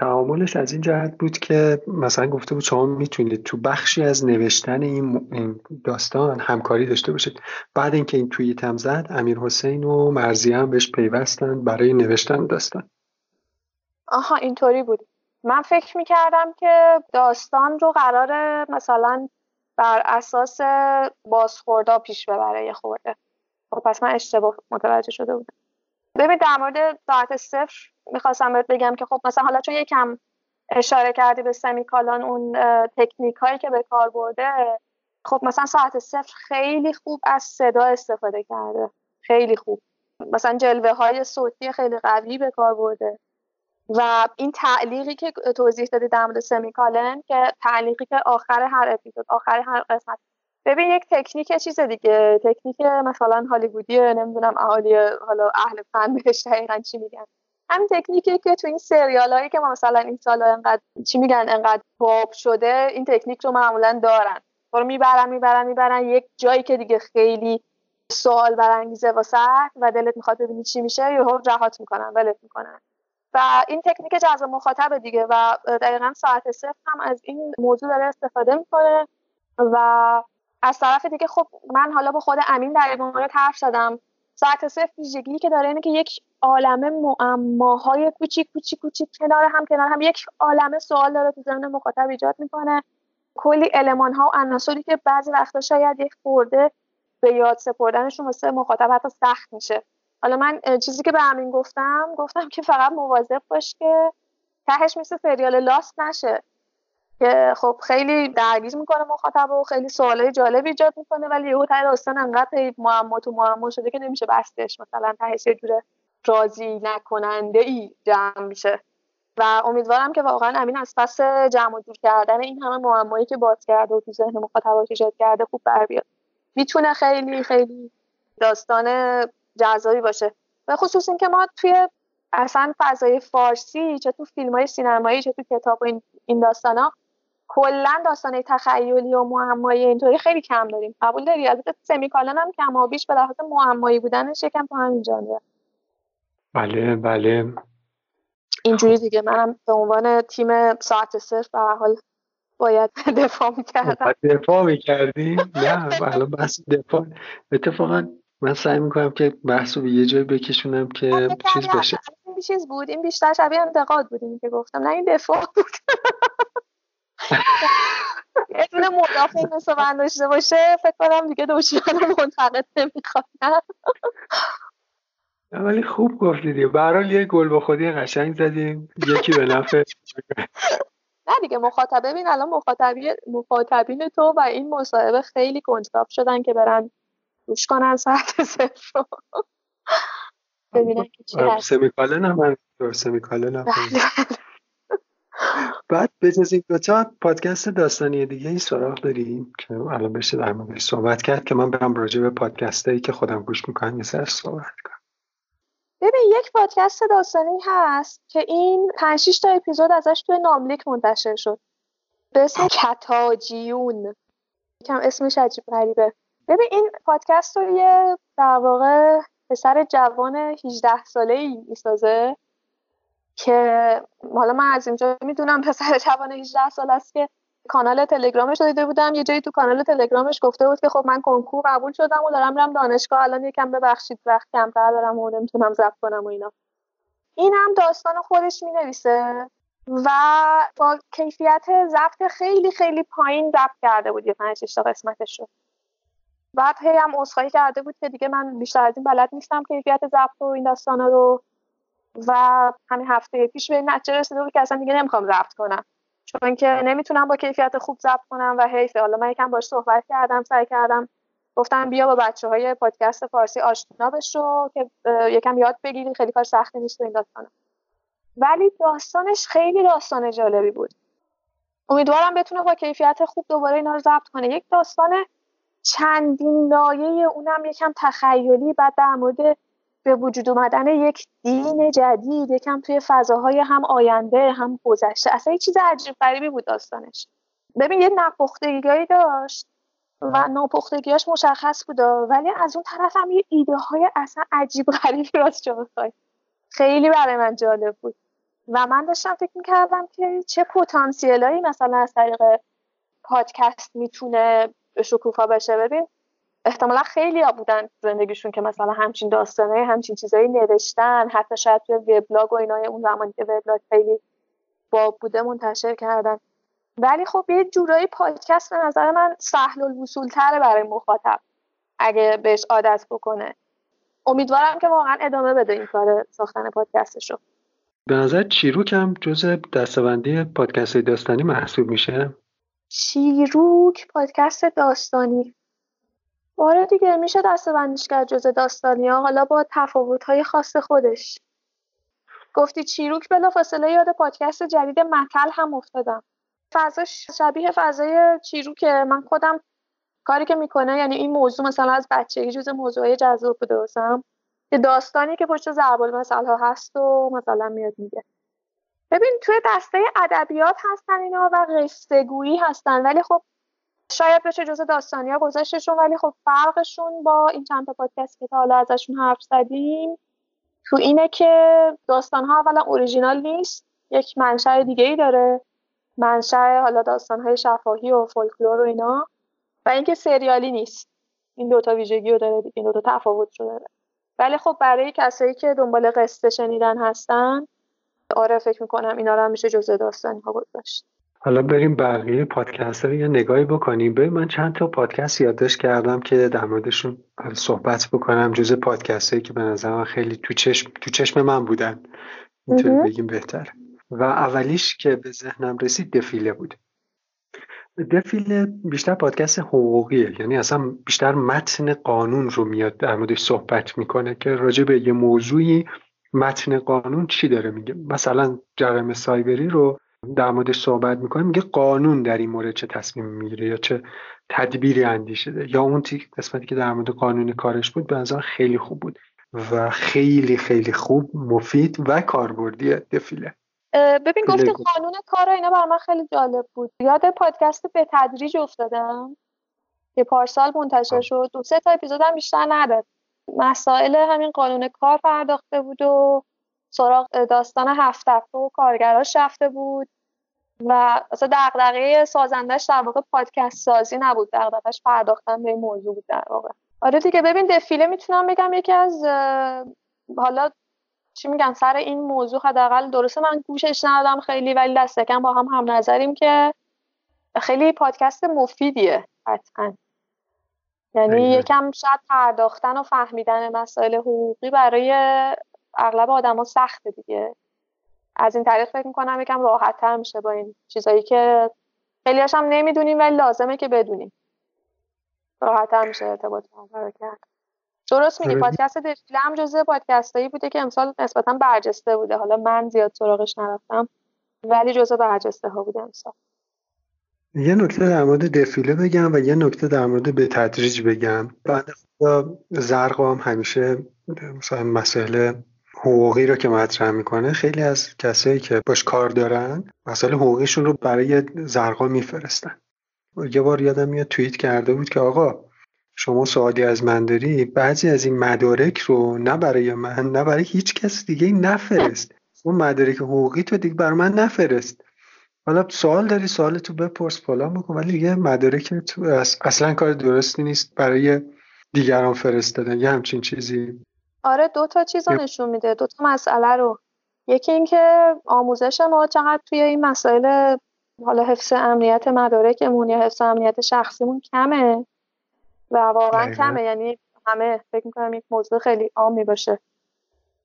تعاملش از این جهت بود که مثلا گفته بود شما می‌تونید تو بخشی از نوشتن این داستان همکاری داشته باشید. بعد اینکه این توییت هم زد امیر حسین و مرزی هم بهش پیوستند برای نوشتن داستان. آها اینطوری بود. من فکر می‌کردم که داستان رو قراره مثلا بر اساس بازخوردا پیش ببره یه خورده. خب پس من اشتباه متوجه شده بودم. ببین در مورد ساعت صفر می‌خواستم بهت بگم که خب مثلا حالا چون یکم اشاره کردی به سمیکالان اون تکنیک هایی که به کار برده خب مثلا ساعت صفر خیلی خوب از صدا استفاده کرده. خیلی خوب. مثلا جلوه های صوتی خیلی قوی به کار برده. و این تعلیقی که توضیح دادی در مورد سمیکالن که تعلیقی که آخر هر اپیزود آخر هر قسمت ببین یک تکنیک چیز دیگه تکنیک مثلا هالیوودی نمی‌دونم اهالی حالا اهل فن بهش دقیقا چی میگن. همین تکنیکی که تو این سریال هایی که ما مثلا این سال انقدر چی میگن انقدر پاپ شده این تکنیک رو معمولا دارن. رو می‌برن می‌برن می‌برن یک جایی که دیگه خیلی سوال برانگیزه واسه و دلت می‌خواد ببینی چی میشه یهو رهات می‌کنن ولت می‌کنن. و این تکنیک جذب مخاطب دیگه و دقیقا ساعت صفر هم از این موضوع داره استفاده می‌کنه و از طرف دیگه خب من حالا با خود امین در این مورد حرف زدم. ساعت صفر ویژگی که داره اینه که یک عالمه معماهای کوچیک کوچیک کوچیک کنار هم کنار هم. یک عالمه سوال داره تو ذهن مخاطب ایجاد می‌کنه. کلی المان ها و عناصری که بعضی وقتا شاید یک خورده به یاد سپردنشون واسه مخاطب حتی سخت میشه. حالا من چیزی که به امین گفتم گفتم که فقط مواظب باش که تهش مثل سریال لاست نشه. که خب خیلی درگیر می‌کنه مخاطب و خیلی سوالای جالب ایجاد می‌کنه ولی یهو ته داستان انقدر معما تو معما شده که نمیشه بستش. مثلا تهش یه جوره راضی نکننده ای جمع میشه. و امیدوارم که واقعا امین از پس جمع دور کردن این همه معمایی که باز کرده و تو ذهن مخاطبات ایجاد کرده خوب بر بیاد. می‌تونه خیلی خیلی داستان جذابی باشه. به خصوص اینکه ما توی اصلا فضای فارسی چه تو فیلم های سینمایی چه تو کتاب و این داستان ها کلا داستان تخیلی و معمایی اینطوری خیلی کم داریم. قبول داری؟ البته سمیکالن هم کم بیش به لحاظ معمایی بودنش یکم تو همین جانبه. بله بله. اینجوری دیگه منم به عنوان تیم ساعت صرف به حال باید دفاع می‌کردم. دفاع می‌کردی؟ نه الان بحث دفاع. اتفاقا من سعی می‌کنم که بحث رو به یه جای بکشونم که چیز بشه این چیز بود. این بیشتر شبیه انتقاد بود این که گفتم. نه این دفاع بود. یه دونه مدافع مثل من داشته باشه فکر کنم دیگه دشمن منتقد نمی‌خواد ولی خوب گفتی دیگه برحال یه گل با خودی قشنگ زدیم. یکی به نفع. نه دیگه مخاطب ببین الان مخاطبی مخاطبین تو و این مصاحبه خیلی کنجکاو شدن که برن گوش کنن ساعت صفر. رو ببینن که چی هست. سمیکاله نه من سمیکاله نه بعد به جز این دوتا پادکست داستانی دیگه ای سراغ داریم که الان بشه در موردش صحبت کرد که من برم راجع به پادکست هایی که خودم گوش می‌کنم یه سر صحبت کنم. ببین یک پادکست داستانی هست که این پنج تا اپیزود ازش توی ناملیک منتشر شد. به اسم کتاجیون. کم اسمش عجیب غریبه. ببین این پادکست رو یه در واقع پسر جوان 18 ساله ای می‌سازه. که حالا من از اینجا می‌دونم پسر جوان 18 سال است که کانال تلگرامش رو دیده بودم. یه جایی تو کانال تلگرامش گفته بود که خب من کنکور قبول شدم و دارم میرم دانشگاه. الان یکم ببخشید وقت کمتر دارم و نمی‌تونم ضبط کنم و اینا. این هم داستان خودش می نویسه و با کیفیت ضبط خیلی خیلی پایین ضبط کرده بود یه پنج تا قسمتش رو. بعد هی هم عذرخواهی کرده بود که دیگه من بیشتر از این بلد نیستم کیفیت ضبط و این داستانا رو. و همین هفته پیش به نتیجه رسیده بود که اصلا دیگه نمی‌خوام ضبط کنم. چون که نمی‌تونم با کیفیت خوب ضبط کنم و حیفه. حالا من یکم باش صحبت کردم سعی کردم. گفتم بیا با بچه های پادکست فارسی آشنا بشو که یکم یاد بگیری. خیلی کار سختی نیست این داستانه ولی داستانش خیلی داستان جالبی بود. امیدوارم بتونه با کیفیت خوب دوباره اینا رو ضبط کنه. یک داستان چندین لایه اونم یکم تخیلی بعد در مورد به وجود اومدن یک دین جدید یکم توی فضاهای هم آینده هم گذشته. اصلا یه چیز عجیب غریبی بود داستانش. ببین یه نپختگیهایی داشت و ناپختگیاش مشخص بود. ولی از اون طرف هم یه ایده های اصلا عجیب غریبی راست بخوای خیلی برای من جالب بود. و من داشتم فکر می‌کردم که چه پتانسیلایی مثلا از طریق پادکست می‌تونه شکوفا بشه. ببین احتمالا خیلی ها بودن زندگیشون که مثلا همچین داستانه همچین چیزایی نوشتن حتی شاید توی وبلاگ و اینای اون زمانی که وبلاگ خیلی باب بوده منتشر کردن. ولی خب یه جورایی پادکست به نظر من سهل الوصول تره برای مخاطب اگه بهش عادت بکنه. امیدوارم که واقعا ادامه بده این کار ساختن پادکستش رو به نظر چیروک هم جز دستبندی پادکست داستانی محسوب میشه؟ چیروک پادکست داستانی. آره دیگه میشه دسته بندیش کرد جز داستانی ها؟ حالا با تفاوت های خاص خودش. گفتی چیروک بلا فاصله یاد پادکست جدید متل هم افتادم. فضاش شبیه فضای چیروکه. من خودم کاری که می‌کنه یعنی این موضوع مثلا از بچگی جز موضوعی جذاب بوده واسم. که داستانی که پشت ضرب المثل ها هست و مثلا میاد میگه. ببین توی دسته ادبیات هستن اینا و قصه هستن ولی خب شاید بشه جز داستانی ها گذاشتشون ولی خب فرقشون با این چند تا پادکست که تا حالا ازشون حرف زدیم تو اینه که داستان ها اولا اوریژینال نیست یک منشأ دیگه ای داره منشأ حالا داستان های شفاهی و فولکلور و اینا و اینکه سریالی نیست. این دوتا ویژگی رو داره این دوتا تفاوت رو داره. ولی خب برای کسایی که دنبال قصه شنیدن هستن آره فکر می‌کنم اینا رو هم میشه جزء داستانی ها گذاشت. حالا بریم بقیه پادکست رو یه نگاهی بکنیم. ببین من چند تا پادکست یادداشت کردم که در موردشون صحبت بکنم. جز پادکست هایی که به نظر خیلی تو چشم تو چشم من بودن. اینطوری بگیم بهتر و اولیش که به ذهنم رسید دفیله بود. دفیله بیشتر پادکست حقوقیه. یعنی اصلا بیشتر متن قانون رو میاد در موردش صحبت می‌کنه که راجع به یه موضوعی متن قانون چی داره میگه. مثلا جرم سایبری رو در موردش صحبت می‌کنه میگه قانون در این مورد چه تصمیم می‌گیره یا چه تدبیری اندیشیده یا اون قسمتی که در مورد قانون کارش بود به نظر خیلی خوب بود و خیلی خیلی خوب مفید و کاربردی دفیله. ببین گفتی قانون کار اینا بر من خیلی جالب بود. یاد پادکست به تدریج افتادم که پارسال منتشر شد. دو سه تا اپیزودم بیشتر نداد. مسائل همین قانون کار پرداخته بود و سراغ داستان هفت و کارگراش رفته بود و اصلا دغدغه سازندش در واقع پادکست سازی نبود دغدغش پرداختن به این موضوع بود در واقع. آره دیگه ببین دفیله می‌تونم بگم یکی از حالا چی میگن سر این موضوع حداقل درسته من گوشش ندادم خیلی ولی دست کم با هم هم نظریم که خیلی پادکست مفیدیه قطعا. یعنی یکم شاید پرداختن و فهمیدن مسائل حقوقی برای اغلب آدما سخته دیگه. از این طریق فکر می‌کنم یکم راحت تر میشه با این چیزایی که خیلی هم نمی‌دونیم ولی لازمه که بدونیم. راحت تر میشه ارتباط برقرار کرد. درست میگی پادکست دفیله هم جزء پادکستایی بوده که امسال نسبتا برجسته بوده. حالا من زیاد سراغش نرفتم ولی جزء برجسته ها بوده امسال. یه نکته در مورد دفیله بگم و یه نکته در مورد به تدریج بگم. بعد زرق هم همیشه مثلا مسئله حقوقی رو که مطرح می‌کنه خیلی از کسایی که باش کار دارن مسئله حقوقیشون رو برای زرقا میفرستن. یه بار یادم میاد توییت کرده بود که آقا شما سوالی از من داری بعضی از این مدارک رو نه برای من نه برای هیچ کس دیگه نفرست. اون مدارک حقوقی تو دیگه برای من نفرست. حالا سوال داری سوال تو بپرس فلان بکن ولی دیگه مدارک تو اصلا کار درستی نیست برای دیگران فرستادن. یه همچین چیزی آره دو تا چیز رو نشون میده. دو تا مسئله رو. یکی اینکه آموزش ما چقدر توی این مسائل حالا حفظ امنیت مدارکمون یا حفظ امنیت شخصیمون کمه؟ و واقعا کمه یعنی همه فکر می‌کنم یک موضوع خیلی عامی باشه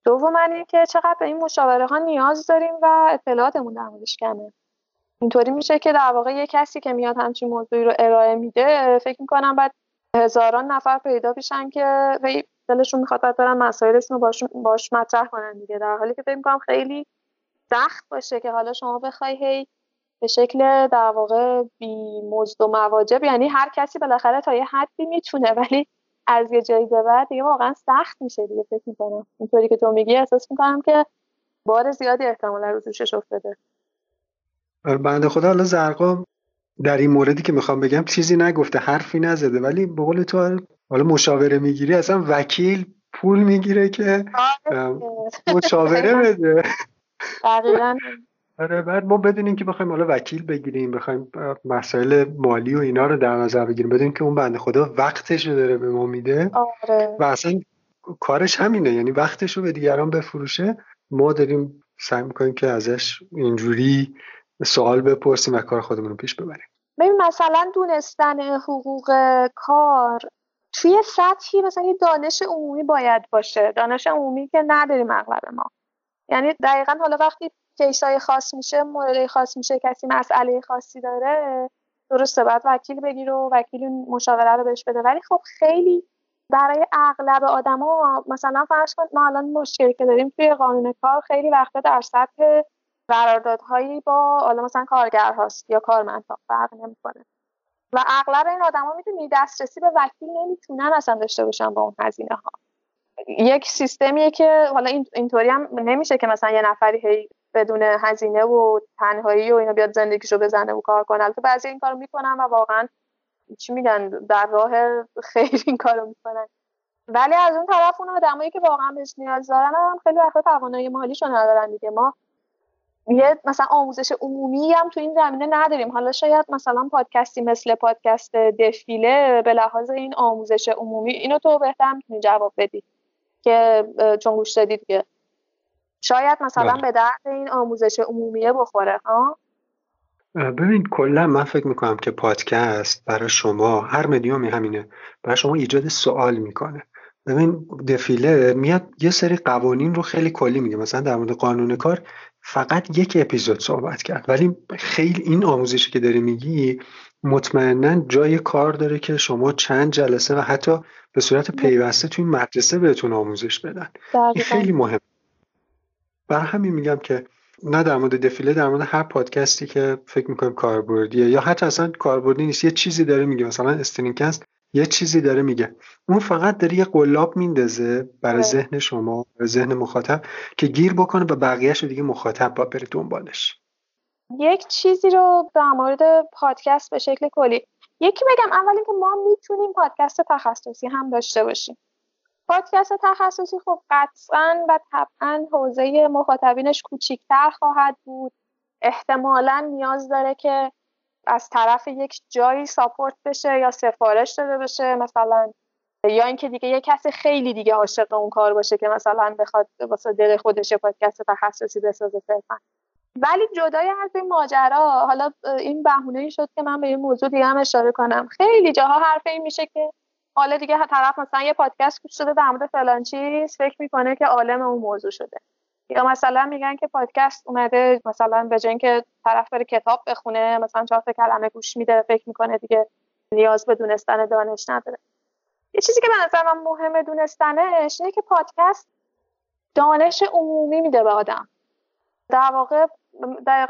دوم این که چقدر به این مشاوره ها نیاز داریم و اطلاعاتمون در موردش کمه. اینطوری میشه که در واقع یه کسی که میاد همچین موضوعی رو ارائه میده فکر می‌کنم بعد هزاران نفر پیدا بشن که دلشون می‌خواد برن مسائلشون رو باش مطرح کنن دیگه. در حالی که فکر می‌کنم خیلی سخت باشه که حالا شما بخوای هی به شکل در واقع بی مزد و مواجب یعنی هر کسی بالاخره تا یه حدی می‌تونه ولی از یه جایی به بعد دیگه واقعا سخت میشه دیگه فکر می‌کنم. اینطوری که تو میگی احساس می‌کنم که بار زیادی احتمالا رو دوشش افتاده آره، بنده خدا حالا زرقا در این موردی که می‌خوام بگم چیزی نگفته حرفی نزده ولی به قول تو حالا مشاوره می‌گیری اصلا وکیل پول می‌گیره که آره. مشاوره بده. آره بعد ما بدونیم که بخوایم حالا وکیل بگیریم بخوایم مسائل مالی و اینا رو در نظر بگیریم بدونیم که اون بنده خدا وقتش رو داره به ما میده. آره. و اصلا کارش همینه یعنی وقتش رو به دیگران بفروشه. ما داریم سعی می‌کنیم که ازش اینجوری سوال بپرسیم و کار خودمون رو پیش ببریم. ببین مثلا دونستن حقوق کار توی سطحی مثلا یه دانش عمومی باید باشه؟ دانش عمومی که نداریم اغلب ما. یعنی دقیقا حالا وقتی کیسای خاص میشه مورد خاص میشه کسی مسئله خاصی داره درسته باید وکیل بگیر و وکیل مشاوره رو بهش بده. ولی خب خیلی برای اغلب آدما مثلا فرض کن ما الان مشکلی که داریم توی قانون کار خیلی وقتا در سطح قراردادهایی با حالا مثلا کارگر هاست یا کارمندها فرق نمی‌کنه. و اغلب این آدما می‌تونی دسترسی به وکیل نمی‌تونن اصلا داشته باشن با اون هزینه ها یک سیستمیه که حالا اینطوری هم نمیشه که مثلا یه نفری هی بدون هزینه و تنهایی و اینا بیاد زندگیشو بزنه و کار کنه. البته بعضی این کارو می‌کنن و واقعا چی میگن در راه خیر این کارو می‌کنن. ولی از اون طرف اون آدمایی که واقعا بهش نیاز دارن هم خیلی وقتا توانایی مالیشو ندارن دیگه. ما یه مثلا آموزش عمومی هم تو این زمینه نداریم. حالا شاید مثلا پادکستی مثل پادکست دفیله به لحاظ این آموزش عمومی اینو تو بهتر می‌تونی جواب بدی که چون گوش دادی دیگه. شاید مثلا بله. به درد این آموزش عمومیه بخوره ها؟ ببین کلا من فکر می‌کنم که پادکست برای شما هر مدیومی همینه. برای شما ایجاد سوال می‌کنه. ببین دفیله میاد یه سری قوانین رو خیلی کلی میگه. مثلا در مورد قانون کار فقط یک اپیزود صحبت کرد. ولی خیلی این آموزشی که داری میگی مطمئنا جای کار داره که شما چند جلسه و حتی به صورت پیوسته توی مدرسه بهتون آموزش بدن. این خیلی مهم. برای همین میگم که نه در مورد دفیله در مورد هر پادکستی که فکر می‌کنیم کاربردیه یا حتی اصلا کاربردی نیست یه چیزی داره میگه. مثلا استرینکست یه چیزی داره میگه. اون فقط داره یه قلاب میندازه برای آره. ذهن شما برای ذهن مخاطب که گیر بکنه و بقیهش دیگه مخاطب با بره دنبالش. یک چیزی رو در مورد پادکست به شکل کلی. یکی بگم اول اینکه ما می‌تونیم پادکست تخصصی هم داشته باشیم. پادکست تخصصی خب قطعا و طبعا حوزه مخاطبینش کوچیکتر خواهد بود. احتمالا نیاز داره که از طرف یک جایی ساپورت بشه یا سفارش داده بشه مثلا یا اینکه دیگه یه کسی خیلی دیگه عاشق اون کار باشه که مثلا بخواد واسه دل خودش پادکست تخصصی بسازه صرفا. ولی جدای از این ماجرا حالا این بهونه شد که من به این موضوع دیگه هم اشاره کنم. خیلی جاها حرف این میشه که حالا دیگه طرف مثلا یه پادکست گوش شده در مورد فلان چیز فکر می‌کنه که عالم اون موضوع شده. یا مثلا میگن که پادکست اومده مثلا به جای اینکه طرف بره کتاب بخونه مثلا چهار کلمه گوش میده فکر می‌کنه دیگه نیاز به دونستن دانش نداره. یه چیزی که به نظر من مهمه دونستنش اینه که پادکست دانش عمومی میده به آدم. در واقع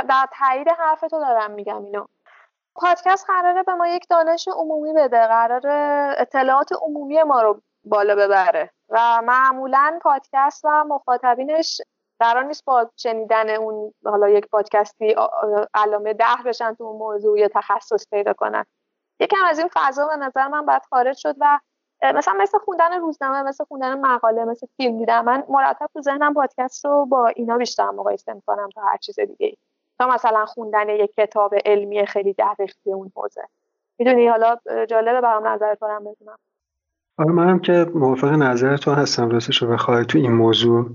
در تایید حرف تو دارم میگم اینو. پادکست قراره به ما یک دانش عمومی بده قراره اطلاعات عمومی ما رو بالا ببره و معمولا پادکست و مخاطبینش قرار نیست با شنیدن اون حالا یک پادکستی علامه ده بشن تو اون موضوع یا تخصص پیدا کنن. یکم از این فضا به نظر من باید خارج شد و مثلا مثل خوندن روزنامه مثل خوندن مقاله مثل فیلم دیدن من مرتب تو ذهنم پادکست رو با اینا بیشتر مقایسه می‌کنم تا هر چیز دیگه تا مثلا خوندن یک کتاب علمی خیلی دقیق توی اون حوزه. می‌دونی؟ حالا جالبه برام نظر کنم بدونم. آره منم که موافق نظر تو هستم. راستش رو بخوای تو این موضوع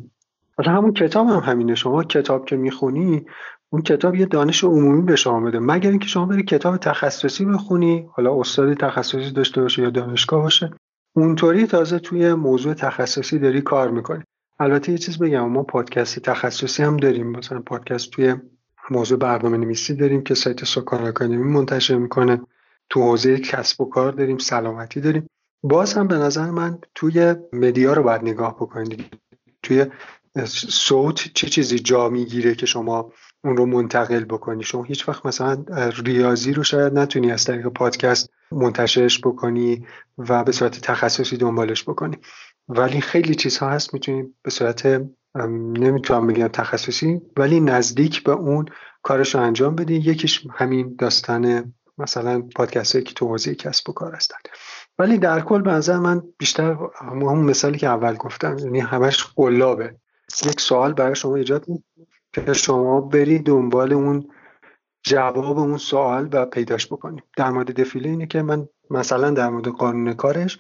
حالا همون کتاب هم همینه. شما کتاب که می‌خونی اون کتاب یه دانش عمومی به شما بده. مگر اینکه شما بری کتاب تخصصی بخونی حالا استادی تخصصی داشته باشه یا دانشگاه باشه اونطوری تازه توی موضوع تخصصی داری کار می‌کنی. البته یه چیز بگم ما پادکست تخصصی هم داریم. مثلا پادکست توی موضوع برنامه نویسی داریم که سایت سکان اکادمی منتشر می‌کنه. تو حوزه کسب و کار داریم سلامتی داریم. باز هم به نظر من توی مدیا رو باید نگاه بکنید. توی صوت چه چیزی جا می‌گیره که شما اون رو منتقل بکنی؟ شما هیچ وقت مثلا ریاضی رو شاید نتونی از طریق پادکست منتشرش بکنی و به صورت تخصصی دنبالش بکنی. ولی خیلی چیزها هست می‌تونی به صورت نمی‌تونم بگم تخصصی ولی نزدیک به اون کارش رو انجام بدی. یکیش همین داستان مثلا پادکست هایی که تو حوزه کسب و کار هستن. ولی در کل به نظر من بیشتر همون مثالی که اول گفتم یعنی همش قلابه. یک سوال برای شما ایجاد که شما بری دنبال اون جواب اون سوال و پیداش بکنی در مورد دفیله اینه که من مثلا در مورد قانون کارش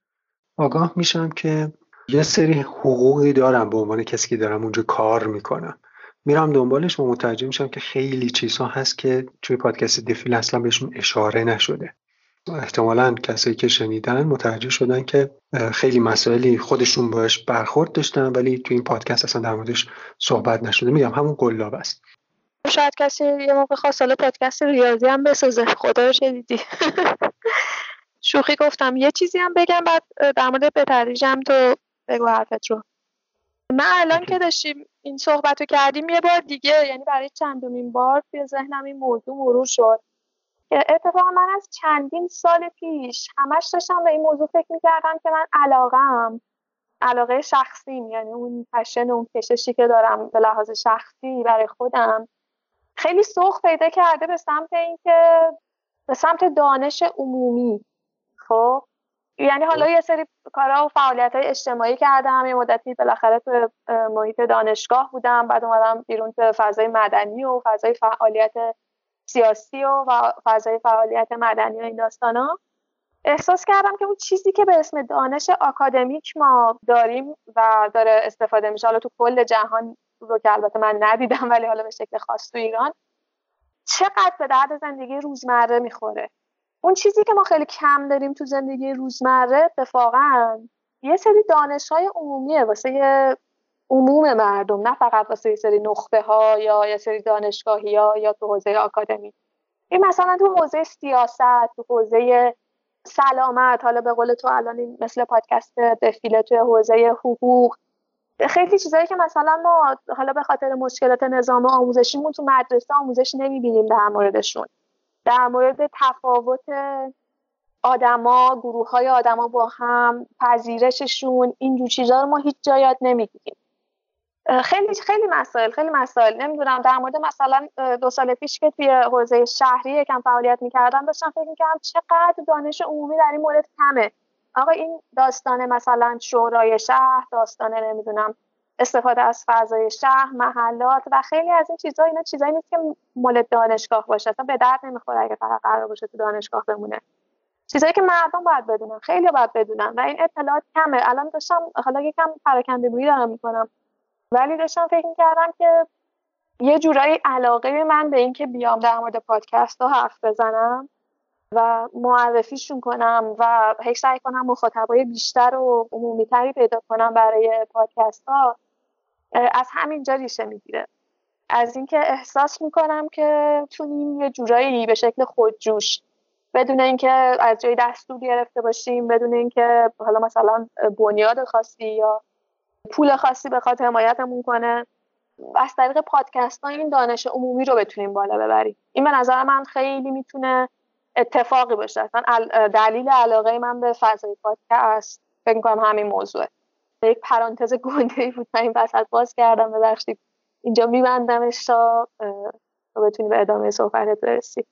آگاه میشم که یه سری حقوقی دارم به عنوان کسی که دارم اونجا کار می‌کنم. میرم دنبالش و متوجه میشم که خیلی چیزها هست که توی پادکست دفیل اصلا بهشون اشاره نشده. احتمالا کسایی که شنیدن متوجه شدن که خیلی مسائلی خودشون باش برخورد داشتن ولی توی این پادکست اصلا در موردش صحبت نشده. میگم همون قلاب است. شاید کسی یه موقع خواست حالا پادکست ریاضی هم بسازه. خدا رو شنیدی شوخی گفتم. یه چیزی هم بگم بعد در مورد هم تو بگو حرفت رو. من الان که داشتیم این صحبت رو کردیم یه بار دیگه یعنی برای چندمین بار توی ذهنم این موضوع مرور شد. اتفاقا من از چندین سال پیش همش داشتم به این موضوع فکر می‌کردم که من علاقم علاقه شخصیم یعنی اون پشن اون کششی که دارم به لحاظ شخصی برای خودم خیلی سوخ پیدا کرده به سمت اینکه به سمت دانش عمومی. خب؟ یعنی حالا یه سری کارا و فعالیت های اجتماعی کردم یه مدتی بالاخره تو محیط دانشگاه بودم بعد اومدم بیرون تو فضای مدنی و فضای فعالیت سیاسی و فضای فعالیت مدنی و این داستانا. احساس کردم که اون چیزی که به اسم دانش آکادمیک ما داریم و داره استفاده میشه. حالا تو کل جهان رو که البته من ندیدم ولی حالا به شکل خاص تو ایران چقدر به درد زندگی روزمره می‌خوره. اون چیزی که ما خیلی کم داریم تو زندگی روزمره اتفاقا یه سری دانش های عمومیه واسه عموم مردم نه فقط واسه یه سری نخبه ها یا یه سری دانشگاهی ها یا تو حوزه آکادمی. این مثلا تو حوزه سیاست تو حوزه سلامت حالا به قول تو الان مثل پادکست دفیله توی حوزه حقوق. خیلی چیزایی که مثلا ما حالا به خاطر مشکلات نظام آموزشیمون تو مدرسه آموزش نمی‌بینیم در موردشون. در مورد تفاوت آدما گروه های آدما با هم پذیرششون اینجور چیزا رو ما هیچ جا یاد نمی‌گیریم. خیلی خیلی مسائل خیلی مسائل. نمی‌دونم در مورد مثلا دو سال پیش که توی حوزه شهری یکم فعالیت می‌کردم داشتم فکر می‌کردم چقدر دانش عمومی در این مورد کمه. آقا این داستان مثلا شورای شهر داستان نمی‌دونم استفاده از فضای شهر محلات و خیلی از این چیزها اینا چیزایی نیست که مال دانشگاه باشه. اصلا به درد نمی‌خوره اگه فقط قرار باشه تو دانشگاه بمونه. چیزایی که مردم باید بدونن خیلی باید بدونن و این اطلاعات کمه. الان داشتم حالا یکم پراکنده گویی دارم می‌کنم. ولی داشتم فکر می‌کردم که یه جورایی علاقه من به اینکه بیام در مورد پادکست ها حرف بزنم و معرفیشون کنم و هی سعی کنم مخاطبای بیشتر و عمومیتری پیدا کنم برای پادکست ها از همینجا ریشه می‌گیره. از اینکه احساس می‌کنم که تونیم یه جورایی به شکل خودجوش بدون اینکه از جای دستور گرفته باشیم بدون اینکه حالا مثلا بنیاد خاصی یا پول خاصی بخواد حمایتمون کنه. از طریق پادکست ها این دانش عمومی رو بتونیم بالا ببریم. این به نظر من خیلی می‌تونه اتفاقی باشه. اصلا دلیل علاقه من به فضای پادکست فکر کنم همین موضوعه. یک پرانتز گنده ای بود. من این وسط باز کردم ببخشید. اینجا میبندمش تا بتونی به ادامه صحبت برسی.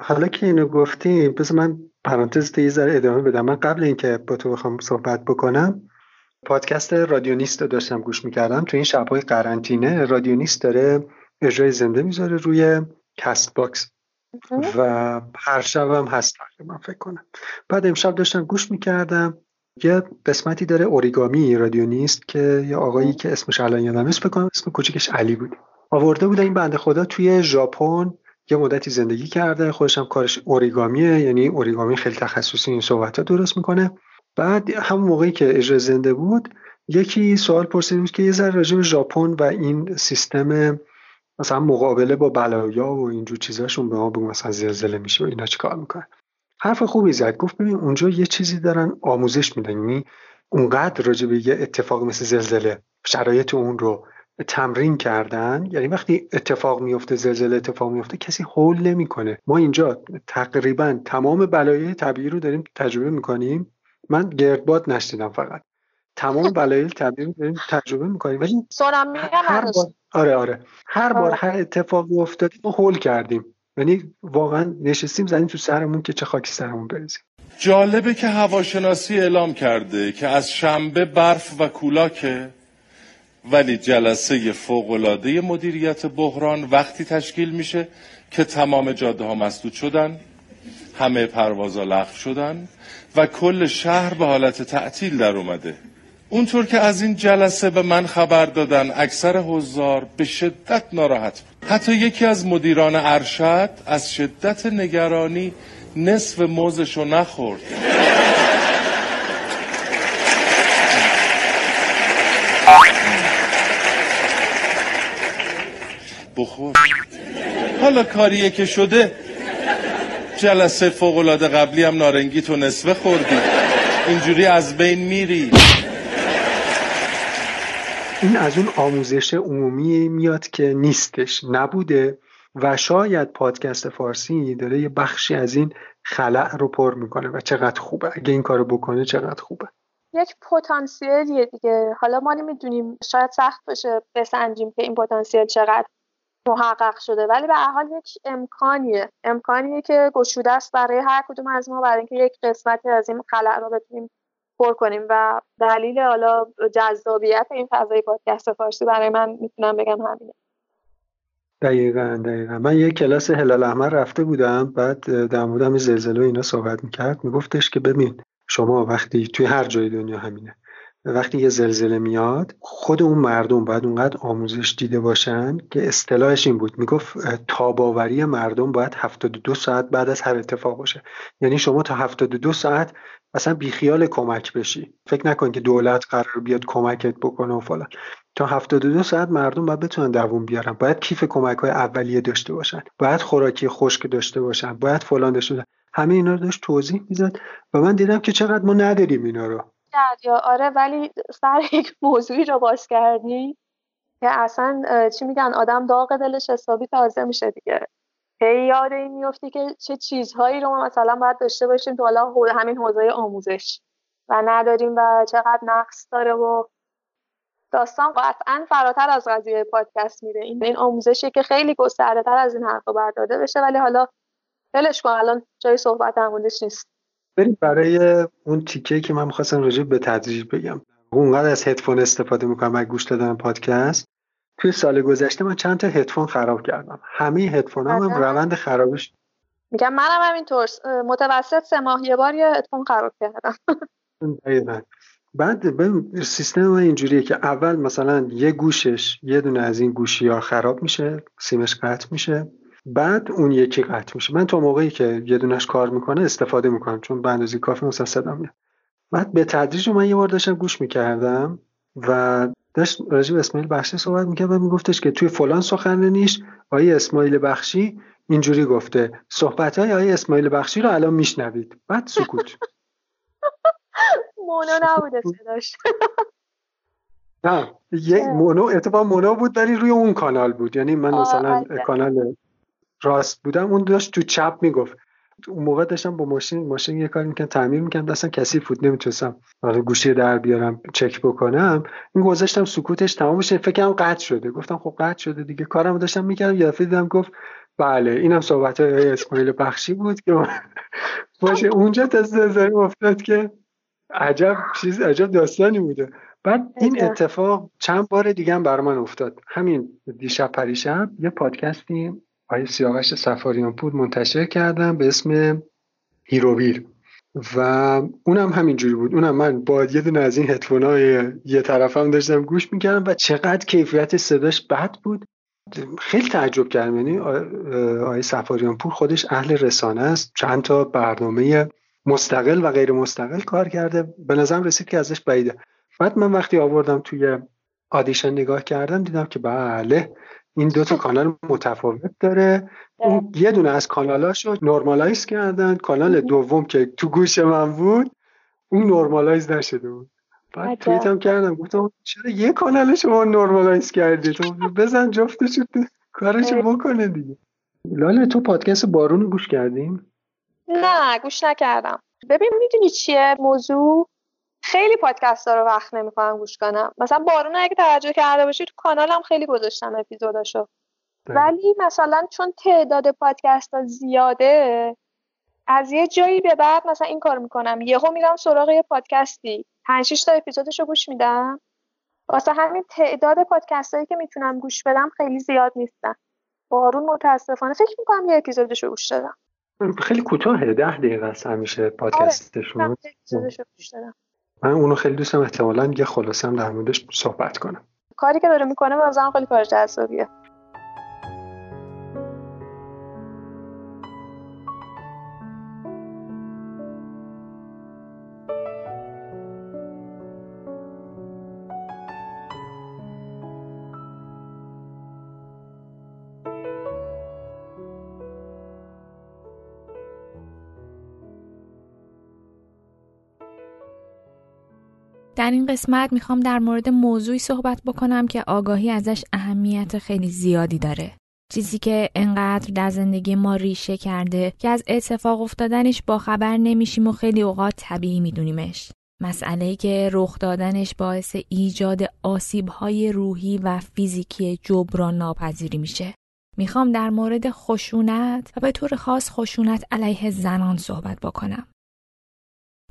حالا که اینو گفتی بس من پرانتز یه ذره ادامه بدم. من قبل اینکه با تو بخوام صحبت بکنم پادکست رادیونیست رو داشتم گوش می‌کردم. تو این شبهای قرنطینه رادیونیست داره اجرای زنده می‌ذاره روی Castbox. و هر شبم هست من فکر کنم. بعد امشب داشتم گوش می‌کردم. یه قسمتی داره اوریگامی رادیونیست که یه آقایی که اسمش الان یادم نیست فکر کنم اسم کوچیکش علی بود. آورده بوده این بنده خدا توی ژاپن. یه مدتی زندگی کرده خودش هم کارش اوریگامیه یعنی اوریگامی خیلی تخصصی این صحبت ها درست می‌کنه. بعد همون موقعی که اجرا زنده بود یکی سوال پرسید که یه ذره راجع ژاپن و این سیستم مثلا مقابله با بلایا و اینجور چیزاشون به ما بگو مثلا زلزله میشه و اینا چیکار می‌کنن؟ حرف خوبی زد. گفت ببین اونجا یه چیزی دارن آموزش میدن. یعنی اونقدر راجع به یه اتفاق مثل زلزله شرایط اون رو تمرین کردن. یعنی وقتی اتفاق میفته زلزله اتفاق میفته کسی حول نمی‌کنه. ما اینجا تقریبا تمام بلایای طبیعی رو داریم تجربه می‌کنیم. من گردباد نشدیدم فقط. تمام بلایای طبیعی رو داریم تجربه می‌کنیم. ولی هر بار آره آره. هر بار آره. هر اتفاقی افتاد ما هول کردیم. یعنی واقعا نشستیم زنیم تو سرمون که چه خاکی سرمون بریزیم. جالبه که هواشناسی اعلام کرده که از شنبه برف و کولاکه ولی جلسه فوقلاده مدیریت بحران وقتی تشکیل میشه که تمام جاده ها مسدود شدن. همه پروازا لغو شدن و کل شهر به حالت تعطیل در اومده. اونطور که از این جلسه به من خبر دادن اکثر حضار به شدت ناراحت بود. حتی یکی از مدیران ارشد از شدت نگرانی نصف موزشو نخورد. بخور. حالا کاریه که شده جلسه فوقلاده قبلی هم نارنگی تو نصفه خوردی. اینجوری از بین میری. این از اون آموزش عمومی میاد که نیستش نبوده و شاید پادکست فارسی داره یه بخشی از این خلع رو پر می‌کنه و چقدر خوبه. اگه این کارو بکنه چقدر خوبه. یک پتانسیلیه دیگه. حالا ما نمی‌دونیم شاید سخت باشه بسنجیم که این پتانسیل چقدر محقق شده. ولی به حال یک امکانیه. امکانیه که گشوده است برای هر کدوم از ما برای اینکه یک قسمتی از این خلع رو بتونیم پر کنیم. و دلیل حالا جذابیت این فضای پادکست فارسی برای من می‌تونم بگم همینه. دقیقا دقیقا. من یه کلاس هلال احمر رفته بودم بعد در مورد زلزله اینا صحبت می‌کرد. میگفتش که ببین شما وقتی توی هر جای دنیا همینه. وقتی یه زلزله میاد خود اون مردم باید اونقدر آموزش دیده باشن که اصطلاحش این بود. می‌گفت تاباوری مردم باید 72 ساعت بعد از هر اتفاق باشه. یعنی شما تا 72 ساعت اصلا بیخیال کمک بشی. فکر نکن که دولت قرار بیاد کمکت بکنه و فلان. تا 72 ساعت مردم باید بتونن دووم بیارن. باید کیف کمک های اولیه داشته باشن. باید خوراکی خشک داشته باشن. باید فلان داشته همه اینا رو داشت توضیح می‌زد و من دیدم که چقدر ما نداریم اینا رو. یا آره ولی سر یک موضوعی رو باز کردی که اصلا چی میگن آدم داغ دلش حسابی تازه میشه دیگه. هی یاد این میفتی که چه چیزهایی رو ما مثلا باید داشته باشیم تو حالا همین حوزه آموزش و نداریم و چقدر نقص داره و داستان قطعا فراتر از قضیه پادکست میره. این این آموزشی که خیلی گسترده تر از این حرفا برداده بشه ولی حالا ولش کن الان جای صحبت همونش نیست. بریم برای اون تیکه که من می‌خواستم راجع به تدریج بگم. اونقدر از هدفون استفاده می‌کنم و گوش دادن پادکست. توی سال گذشته من چند تا هدفون خراب کردم. همه هدفون هم, هم روند خرابش میگم منم همینطور. متوسط سه ماه یه بار یه هدفون خراب کردم. بعد سیستم من اینجوریه که اول مثلا یه گوشش یه دونه از این گوشی ها خراب میشه سیمش قطع میشه. بعد اون یکی قطع میشه. من تا موقعی که یه دونش کار می‌کنه استفاده می‌کنم چون به اندازه کافی صدا میاد بعد به تدریج من یه بار داشتم گوش می‌کردم و داشت راجب اسماعیل بخشی صحبت می‌کرد و میگفتش که توی فلان سخنرانیش آیه اسماعیل بخشی اینجوری گفته. صحبت های آیه اسماعیل بخشی رو الان میشنوید. بعد سکوت. مونا نبوده صداش. نه یه مونو اتفاق مونو بود ولی روی اون کانال بود. یعنی من مثلا. کانال راست بودم اون داشت تو چپ می‌گفت. اون موقع داشتم با ماشین ماشین یه کاری می‌کنم تعمیر می‌کنم دستم کسی فوت نمی‌تونستم گوشی در بیارم چک بکنم. این گذاشتم سکوتش تمام فکر فکرم قطع شده. گفتم خب قطع شده دیگه. کارم داشتم می‌کردم یه دفعه دیدم گفت بله اینم صحبت های اسماعیل بخشی بود که باشه اونجا تصدیق افتاد که عجب چیز عجب داستانی بوده. بعد این اتفاق چند بار دیگه هم برای من افتاد. همین دیشب پریشب یه پادکستی آقای سیاوش صفاریان پور منتشر کردم به اسم هیر و ویر. و اونم همینجوری بود. اونم من با یه دونه از این هدفون های یه طرفم داشتم گوش می‌کردم و چقدر کیفیت صداش بد بود. خیلی تعجب کردم. یعنی آقای صفاریان پور خودش اهل رسانه است. چند تا برنامه مستقل و غیر مستقل کار کرده. به نظرم رسید که ازش بعیده. بعد من وقتی آوردم توی Audition نگاه کردم دیدم که بله این دو تا کانال متفاوت داره. اون یه دونه از کانالاشو normalize کردن. کانال دوم که تو گوش من بود اون normalize نشده بود. بعد توییت هم کردم. گفتم چرا یه کانال شما normalize کردی؟ تو بزن جفتش کارشو بکنه دیگه. لاله تو پادکست بارون گوش کردیم نه گوش نکردم. ببین می‌دونی چیه موضوع؟ خیلی پادکست ها رو وقت نمی‌کنم گوش کنم. مثلا بارون اگه توجه کرده باشی تو کانالم خیلی گذاشتم اپیزوداشو. ولی مثلا چون تعداد پادکست ها زیاده از یه جایی به بعد مثلا این کار می‌کنم. یهو میرم سراغ یه پادکستی. پنج تا اپیزودش رو گوش میدم. واسه همین تعداد پادکست هایی که می‌تونم گوش بدم خیلی زیاد نیستن. بارون متاسفانه فکر می‌کنم یه اپیزودش رو گوش دادم. خیلی کوتاهه ده دقیقه است همیشه پادکستشون. آره. من اونو خیلی دوستم احتمالا یه خلاصه هم در موردش صحبت کنم. کاری که داره می‌کنه مثلا خیلی کار جذابیه. در این قسمت می‌خوام در مورد موضوعی صحبت بکنم که آگاهی ازش اهمیت خیلی زیادی داره. چیزی که انقدر در زندگی ما ریشه کرده که از اتفاق افتادنش با خبر نمیشیم و خیلی اوقات طبیعی میدونیمش. مسئله که رخ دادنش باعث ایجاد آسیبهای روحی و فیزیکی جبران ناپذیری میشه. می‌خوام در مورد خشونت و به طور خاص خشونت علیه زنان صحبت بکنم.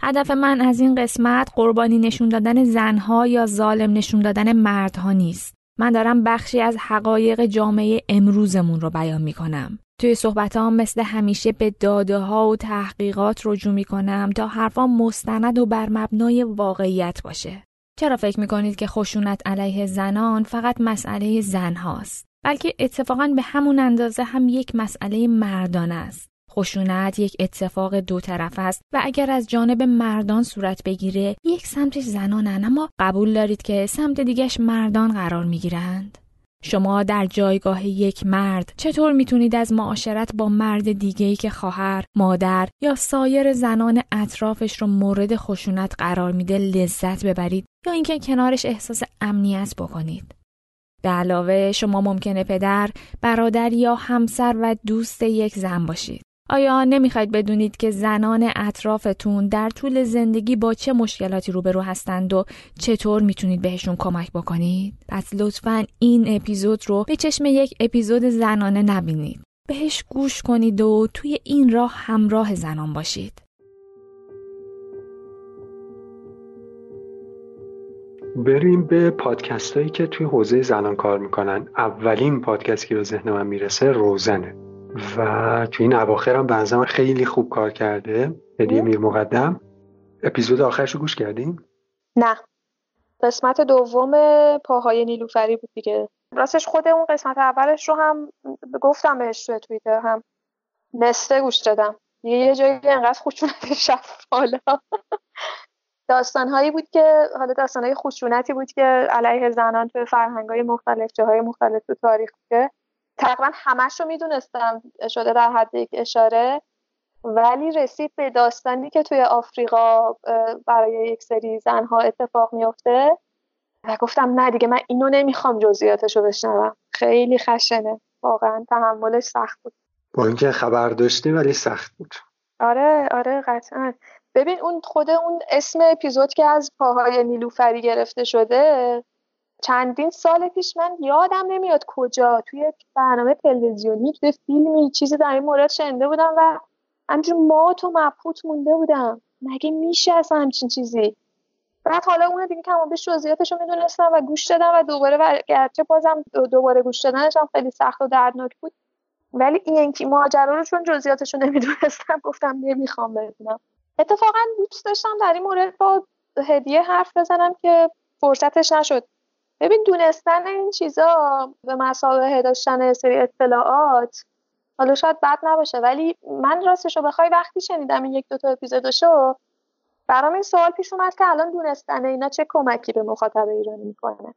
هدف من از این قسمت قربانی نشون دادن زنها یا ظالم نشون دادن مردها نیست. من دارم بخشی از حقایق جامعه امروزمون رو بیان می کنم. توی صحبت ها مثل همیشه به داده ها و تحقیقات رجوع می کنم تا حرفا مستند و بر مبنای واقعیت باشه. چرا فکر می کنید که خشونت علیه زنان فقط مسئله زن هاست؟ بلکه اتفاقا به همون اندازه هم یک مسئله مردان است. خشونت یک اتفاق دو طرف است و اگر از جانب مردان صورت بگیره یک سمتش زنانن اما قبول دارید که سمت دیگش مردان قرار می‌گیرند شما در جایگاه یک مرد چطور می‌تونید از معاشرت با مرد دیگه‌ای که خواهر، مادر یا سایر زنان اطرافش رو مورد خشونت قرار میده لذت ببرید یا اینکه کنارش احساس امنیت بکنید؟ به علاوه شما ممکنه پدر، برادر یا همسر و دوست یک زن باشید. آیا نمی‌خواید بدونید که زنان اطرافتون در طول زندگی با چه مشکلاتی روبرو هستند و چطور می‌تونید بهشون کمک بکنید؟ پس لطفا این اپیزود رو به چشم یک اپیزود زنانه نبینید. بهش گوش کنید و توی این راه همراه زنان باشید. بریم به پادکست هایی که توی حوزه زنان کار می‌کنن اولین پادکستی که به ذهن من می‌رسه روزنه و توی این اواخر هم بنظرم خیلی خوب کار کرده هدیه میر مقدم. اپیزود آخرش رو گوش کردیم؟ نه. قسمت دوم پاهای نیلوفری بود دیگه. راستش خود اون قسمت اولش رو هم گفتم بهش توی توییتر هم نسته گوش دادم. یه جایی انقدر خشونت شفت حالا. داستانهایی بود که حالا داستانهای خشونتی بود که علیه زنان توی فرهنگهای مختلف جاهای مختلف تو تاریخ بوده تقریبا همش رو می‌دونستم شده در حد یک اشاره ولی رسید به داستانی که توی آفریقا برای یک سری زنها اتفاق میفته و گفتم نه دیگه من اینو نمی‌خوام جزئیاتش رو بشنوم. خیلی خشنه. واقعا تحملش سخت بود. با اینکه خبر داشتی ولی سخت بود. آره آره قطعا. ببین اون خود اون اسم اپیزود که از پاهای نیلوفری گرفته شده چندین سال پیش من یادم نمیاد کجا توی برنامه تلویزیونی توی فیلمی چیزی در این مورد شنده بودم و همجور ما تو مبهوت مونده بودم. مگه میشه از همچین چیزی؟ بعد حالا اون دیگه کم بیش جزئیاتش رو می‌دونستم و گوش دادم و دوباره و گرچه بازم دوباره گوش دادنش هم خیلی سخت و دردناک بود ولی این که ماجرا رو چون جزئیاتش رو نمی‌دونستم گفتم نمی‌خوام بدونم. اتفاقا دوست داشتم در این مورد با هدیه حرف بزنم که فرصتش نشد. ببین دونستن این چیزا به مسابقه داشتن سری اطلاعات حالا شاید بد نباشه ولی من راستش رو بخوای وقتی شنیدم این یک دوتا اپیزودشو برام این سوال پیش اومد که الان دونستن اینا چه کمکی به مخاطب ایرانی می‌کنه.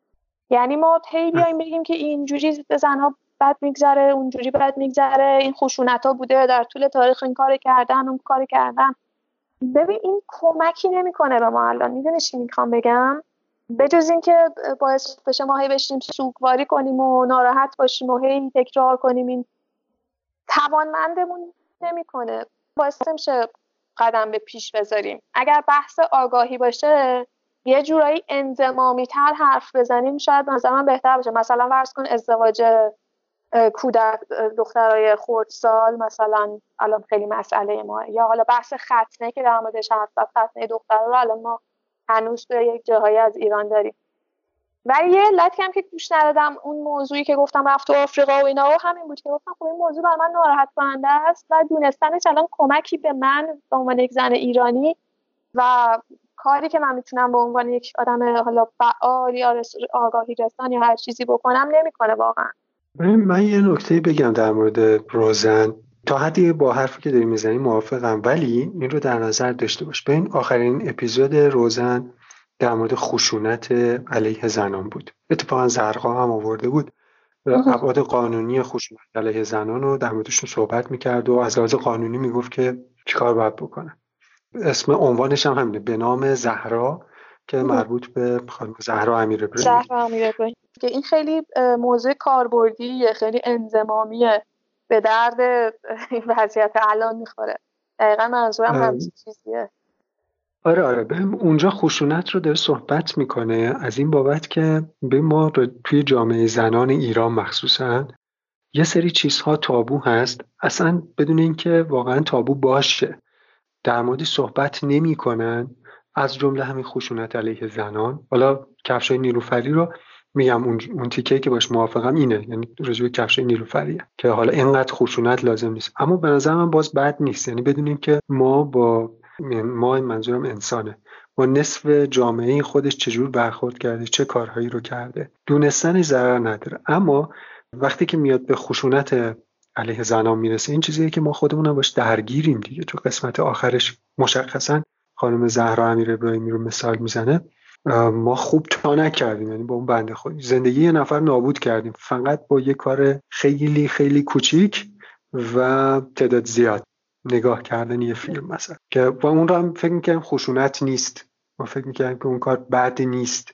یعنی ما هی بیایم بگیم که اینجوری به زنها بد میگذره اونجوری بد میگذره این خشونت ها بوده در طول تاریخ این کار کردن اون کار کردن. ببین این کمکی نمی‌کنه به ما الان. می‌دونی چی می‌خوام بگم؟ بجز اینکه باعث بشه ما هی بشیم سوگواری کنیم و ناراحت باشیم و هی تکرار کنیم این توانمندمون نمی‌کنه. باعث میشه قدم به پیش بذاریم. اگر بحث آگاهی باشه یه جورایی انزمامی تر حرف بزنیم شاید مثلا بهتر باشه. مثلا ورز کن ازدواج کودک دخترای خردسال مثلا الان خیلی مسئله ما. یا حالا بحث ختنه که در موردش حرف زد ختنه دخترها رو الان ما هنوز به یک جاهایی از ایران داریم. ولی یه علتی هم که گوش ندادم اون موضوعی که گفتم رفت تو آفریقا و اینا و همین بود که گفتم خب این موضوع بر من ناراحت کننده است و دونستنش الان کمکی به من به عنوان یک زن ایرانی و کاری که من می‌تونم به عنوان یک آدم حالا فعال یا آگاهی رسان یا هر چیزی بکنم نمی‌کنه واقعا. من یه نکته بگم در مورد روزن تا حدی با حرفی که داری می‌زنی موافقم ولی این رو در نظر داشته باش. به این آخرین اپیزود روزن در مورد خشونت علیه زنان بود. اتفاقا زرقا هم آورده بود. ابعاد قانونی خشونت علیه زنان رو در موردشون صحبت می‌کرد و از لحاظ قانونی می‌گفت که چیکار باید بکنن اسم عنوانش هم همینه. به نام زهرا که مربوط به خانم زهرا امیر زهرا امیر که این خیلی موضوع کاربردیه خیلی انزمامیه به درد این وضعیت الان می‌خوره. دقیقا منظورم همچین چیزیه. آره آره. به اونجا خشونت رو داره صحبت می‌کنه. از این بابت که به ما توی جامعه زنان ایران مخصوصا یه سری چیزها تابو هست. اصلا بدون اینکه واقعا تابو باشه. در موردی صحبت نمی‌کنن. از جمله همین خشونت علیه زنان. حالا کفشای نیلوفری رو میگم اون, اون تیکه که باش موافقم اینه یعنی رجوع کفش نیلوفریه که حالا اینقدر خشونت لازم نیست. اما به نظر من باز بد نیست. یعنی بدونیم که ما با ما منظورم انسانه. با نصف جامعه خودش چجور برخورد کرده چه کارهایی رو کرده دونستنش ضرر نداره. اما وقتی که میاد به خشونت علیه زنان می‌رسه این چیزیه که ما خودمون باش درگیریم دیگه. تو قسمت آخرش مشخصا خانم زهرا امیر ابراهیمی رو مثال می‌زنه. ما خوب تا نکردیم یعنی با اون بنده خود. زندگی یه نفر نابود کردیم. فقط با یه کار خیلی خیلی کوچیک و تعداد زیاد نگاه کردن یه فیلم مثلا. که با اون رو هم فکر می‌کنیم خشونت نیست. ما فکر می‌کنیم که اون کار بد نیست.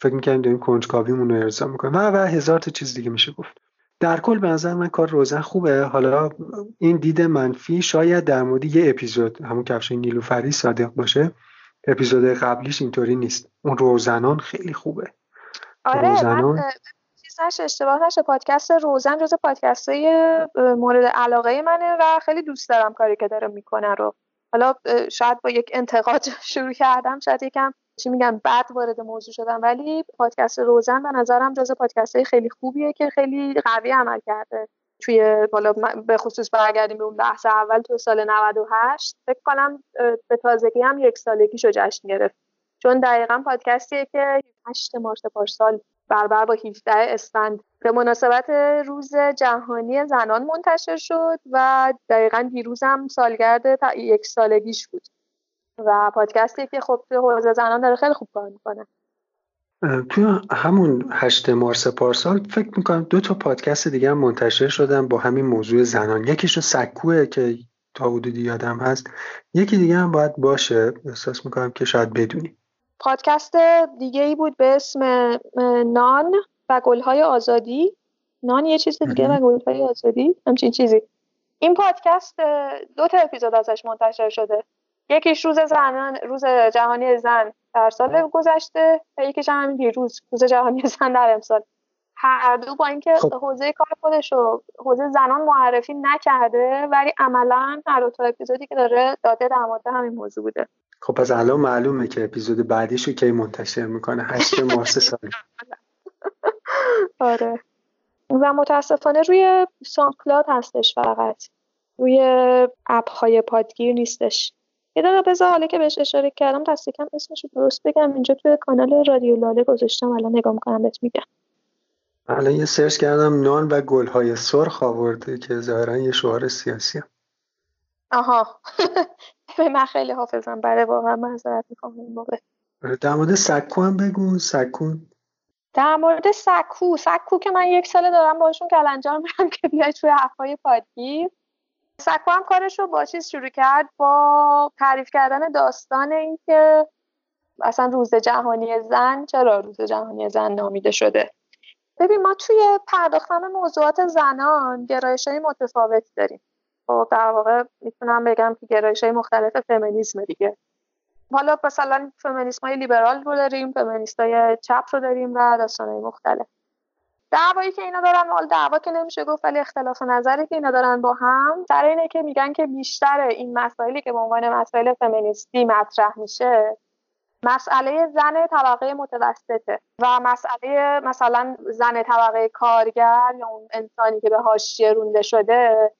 فکر می‌کنیم داریم کنجکاویمون رو ارضا می‌کنیم. و, و هزار تا چیز دیگه میشه گفت. در کل به نظر من کار روزن خوبه. حالا این دید منفی شاید در مورد یه اپیزود همون کفش نیلوفری صادق باشه. اپیزود قبلیش اینطوری نیست. اون روزنان خیلی خوبه. آره روزنان... نشه اشتباه نشه. پادکست روزن جز پادکست های مورد علاقه منه و خیلی دوست دارم کاری که داره می‌کنه رو. حالا شاید با یک انتقاد شروع کردم شاید یکم چی میگم بعد وارد موضوع شدم. ولی پادکست روزن به نظرم جز پادکست های خیلی خوبیه که خیلی قوی عمل کرده. توی بالا به خصوص برگردیم به اون بحث اول تو سال 98 فکر کنم به تازگی هم یک سالگیشو جشن گرفت. چون دقیقا پادکستیه که 8 مارس پارسال برابر با 17 اسفند. به مناسبت روز جهانی زنان منتشر شد و دقیقا دیروز هم سالگرد یک سالگیش بود. و پادکستی که خب حوزه زنان داره خیلی خوب کار می‌کنه. توی همون هشت مارس پارسال فکر می‌کنم دو تا پادکست دیگه هم منتشر شدن با همین موضوع زنان. یکیشون سکوه که تا حدودی یادم هست. یکی دیگه هم باید باشه. احساس می‌کنم که شاید بدونی. پادکست دیگه ای بود به اسم نان و گلهای آزادی. نان یه چیز دیگه و گلهای آزادی. همچین چیزی. این پادکست دو تا اپیزود ازش منتشر شده. یکیش روز زنان روز جهانی زن. در سال گذشته و یکیش هم دیروز روز جهانی زن در امسال. هر دو با اینکه خب. حوزه کار خودش رو حوزه زنان معرفی نکرده ولی عملا هر دو تا اپیزودی که داره داده در مورد همین موضوع بوده. خب پس الان معلومه که اپیزود بعدیش رو کی منتشر می‌کنه؟ هشت مارس سال. آره. و متاسفانه روی سانکلاد هستش فقط. روی اپ های پادگیر نیستش. یه دقیقه بذار حالا که بهش اشاره کردم دست کم اسمش رو درست بگم. اینجا توی کانال رادیو لاله گذاشتم الان نگاه می‌کنم بهت میگم. الان یه سرچ کردم نان و گلهای سرخ آورده که ظاهرا یه شعار سیاسی هم. آها. من خیلی حافظم برای واقعا معذرت می‌خوام این موقع. آره، در مورد سکو هم بگو سکو. در مورد سکو. سکو که من یک ساله دارم باشون کلنجار میرم که بیای توی حرفای پادگیر. سکو هم کارش رو با چیز شروع کرد با تعریف کردن داستان اینکه اصلا روز جهانی زن چرا روز جهانی زن نامیده شده؟ ببین ما توی پرداختن موضوعات زنان گرایش های متفاوتی داریم. خب در واقع می‌تونم بگم که گرایش های مختلف فمینیسم دیگه. حالا مثلا فمینیسم های لیبرال رو داریم فمینیست های چپ رو داریم و داستان های مختلف. دعوایی که اینا دارن حال دعوا که نمیشه گفت ولی اختلاف نظری که اینا دارن با هم سر اینه که میگن که بیشتر این مسائلی که به عنوان مسائل فمینیستی مطرح میشه مسئله زن طبقه متوسطه و مسئله مثلا زن طبقه کارگر یا اون انسانی که به حاشیه رونده شده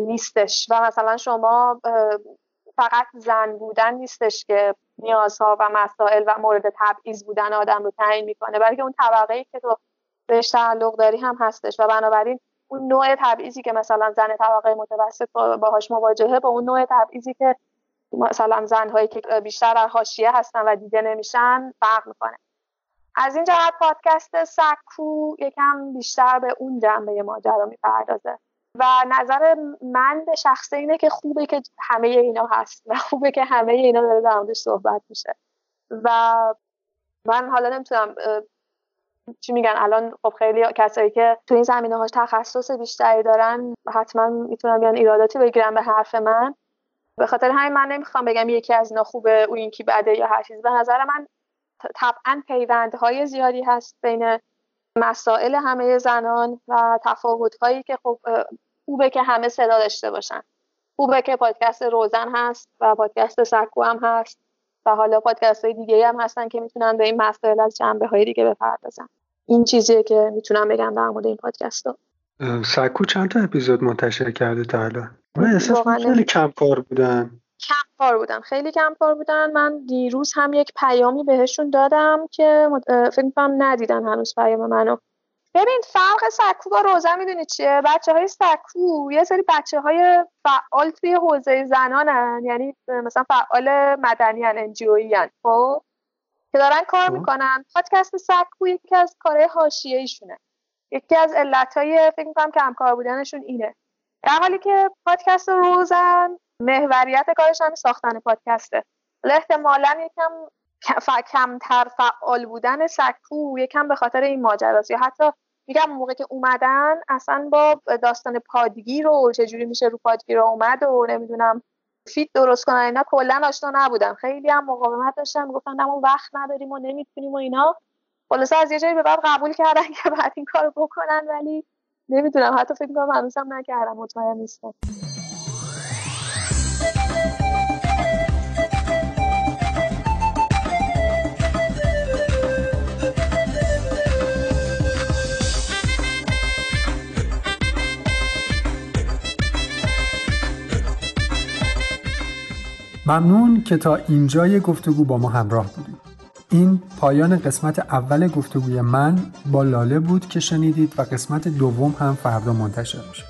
نیستش. و مثلا شما فقط زن بودن نیستش که نیازها و مسائل و مورد تبعیض بودن آدم رو تعیین می‌کنه بلکه اون طبقه ای که تو بهش تعلق داری هم هستش و بنابراین اون نوع تبعیضی که مثلا زن طبقه متوسط باهاش مواجهه با اون نوع تبعیضی که مثلا زنهایی که بیشتر در حاشیه هستن و دیده نمیشن فرق می‌کنه. از این جهت پادکست سکو یکم بیشتر به اون جنبه ماجرا می‌پردازه و نظر من به شخصه اینه که خوبه که همه اینا هست و خوبه که همه اینا داره در صحبت میشه. و من حالا نمی‌تونم چی میگن؟ الان خب خیلی کسایی که تو این زمینه هاش تخصص بیشتری دارن حتما می‌تونن بیان ایراداتی بگیرن به حرف من. به خاطر همین من نمی‌خوام بگم یکی از اینا خوبه او یکی بده یا هر چیز. به نظر من طبعا پیوندهای زیادی هست بین مسائل همه زنان و تفاوتهایی که خب خوبه که همه صدا داشته باشن. خوبه که پادکست روزن هست و پادکست سکو هم هست و حالا پادکست های دیگه هم هستن که می‌تونن به این مسائل از جنبه های دیگه بپردازن. این چیزیه که می‌تونم بگم در مورد این پادکست رو سکو چند تا اپیزود منتشر کرده تا الان؟ من احساس خیلی کم کار بودن. کم کار بودن خیلی کم کار بودن. من دیروز هم یک پیامی بهشون دادم که فکر می‌کنم ندیدن هنوز پیام منو. ببین فرق سکو با روزن می‌دونی چیه؟ بچه های سکو یه سری بچه های فعال توی حوزه زنانن یعنی مثلا فعال مدنی هن انجیوی هن خب؟ که دارن کار خب. می‌کنن. پادکست سکو یکی از کارهای حاشیه ایشونه. یکی از علتهای فکر می‌کنم که همکار بودنشون اینه. در حالی که پادکست روزن محوریت کارش هم ساختن پادکسته. احتمالا یکم کمتر فعال بودن سکو یکم به خاطر این ماجراست. یا حتی میگم موقع که اومدن اصلا با داستان پادگیر و چجوری میشه رو پادگیر رو اومد و نمی‌دونم فیت درست کنن اینا کلا آشنا نبودن. خیلی هم مقاومت داشتن گفتن ما وقت نداریم و نمی‌تونیم و اینا. خلاصه از یه جایی به بعد قبول کردن که بعد این کارو بکنن ولی نمی‌دونم حتی فکر کنم هنوزم نکردم مطمئن نیستم. ممنون که تا اینجای گفتگو با ما همراه بودید. این پایان قسمت اول گفتگوی من با لاله بود که شنیدید و قسمت دوم هم فردا منتشر میشه.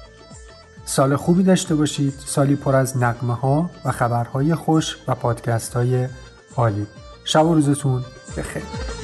سال خوبی داشته باشید سالی پر از نقمه ها و خبرهای خوش و پادکست های عالی. شب و روزتون بخیر.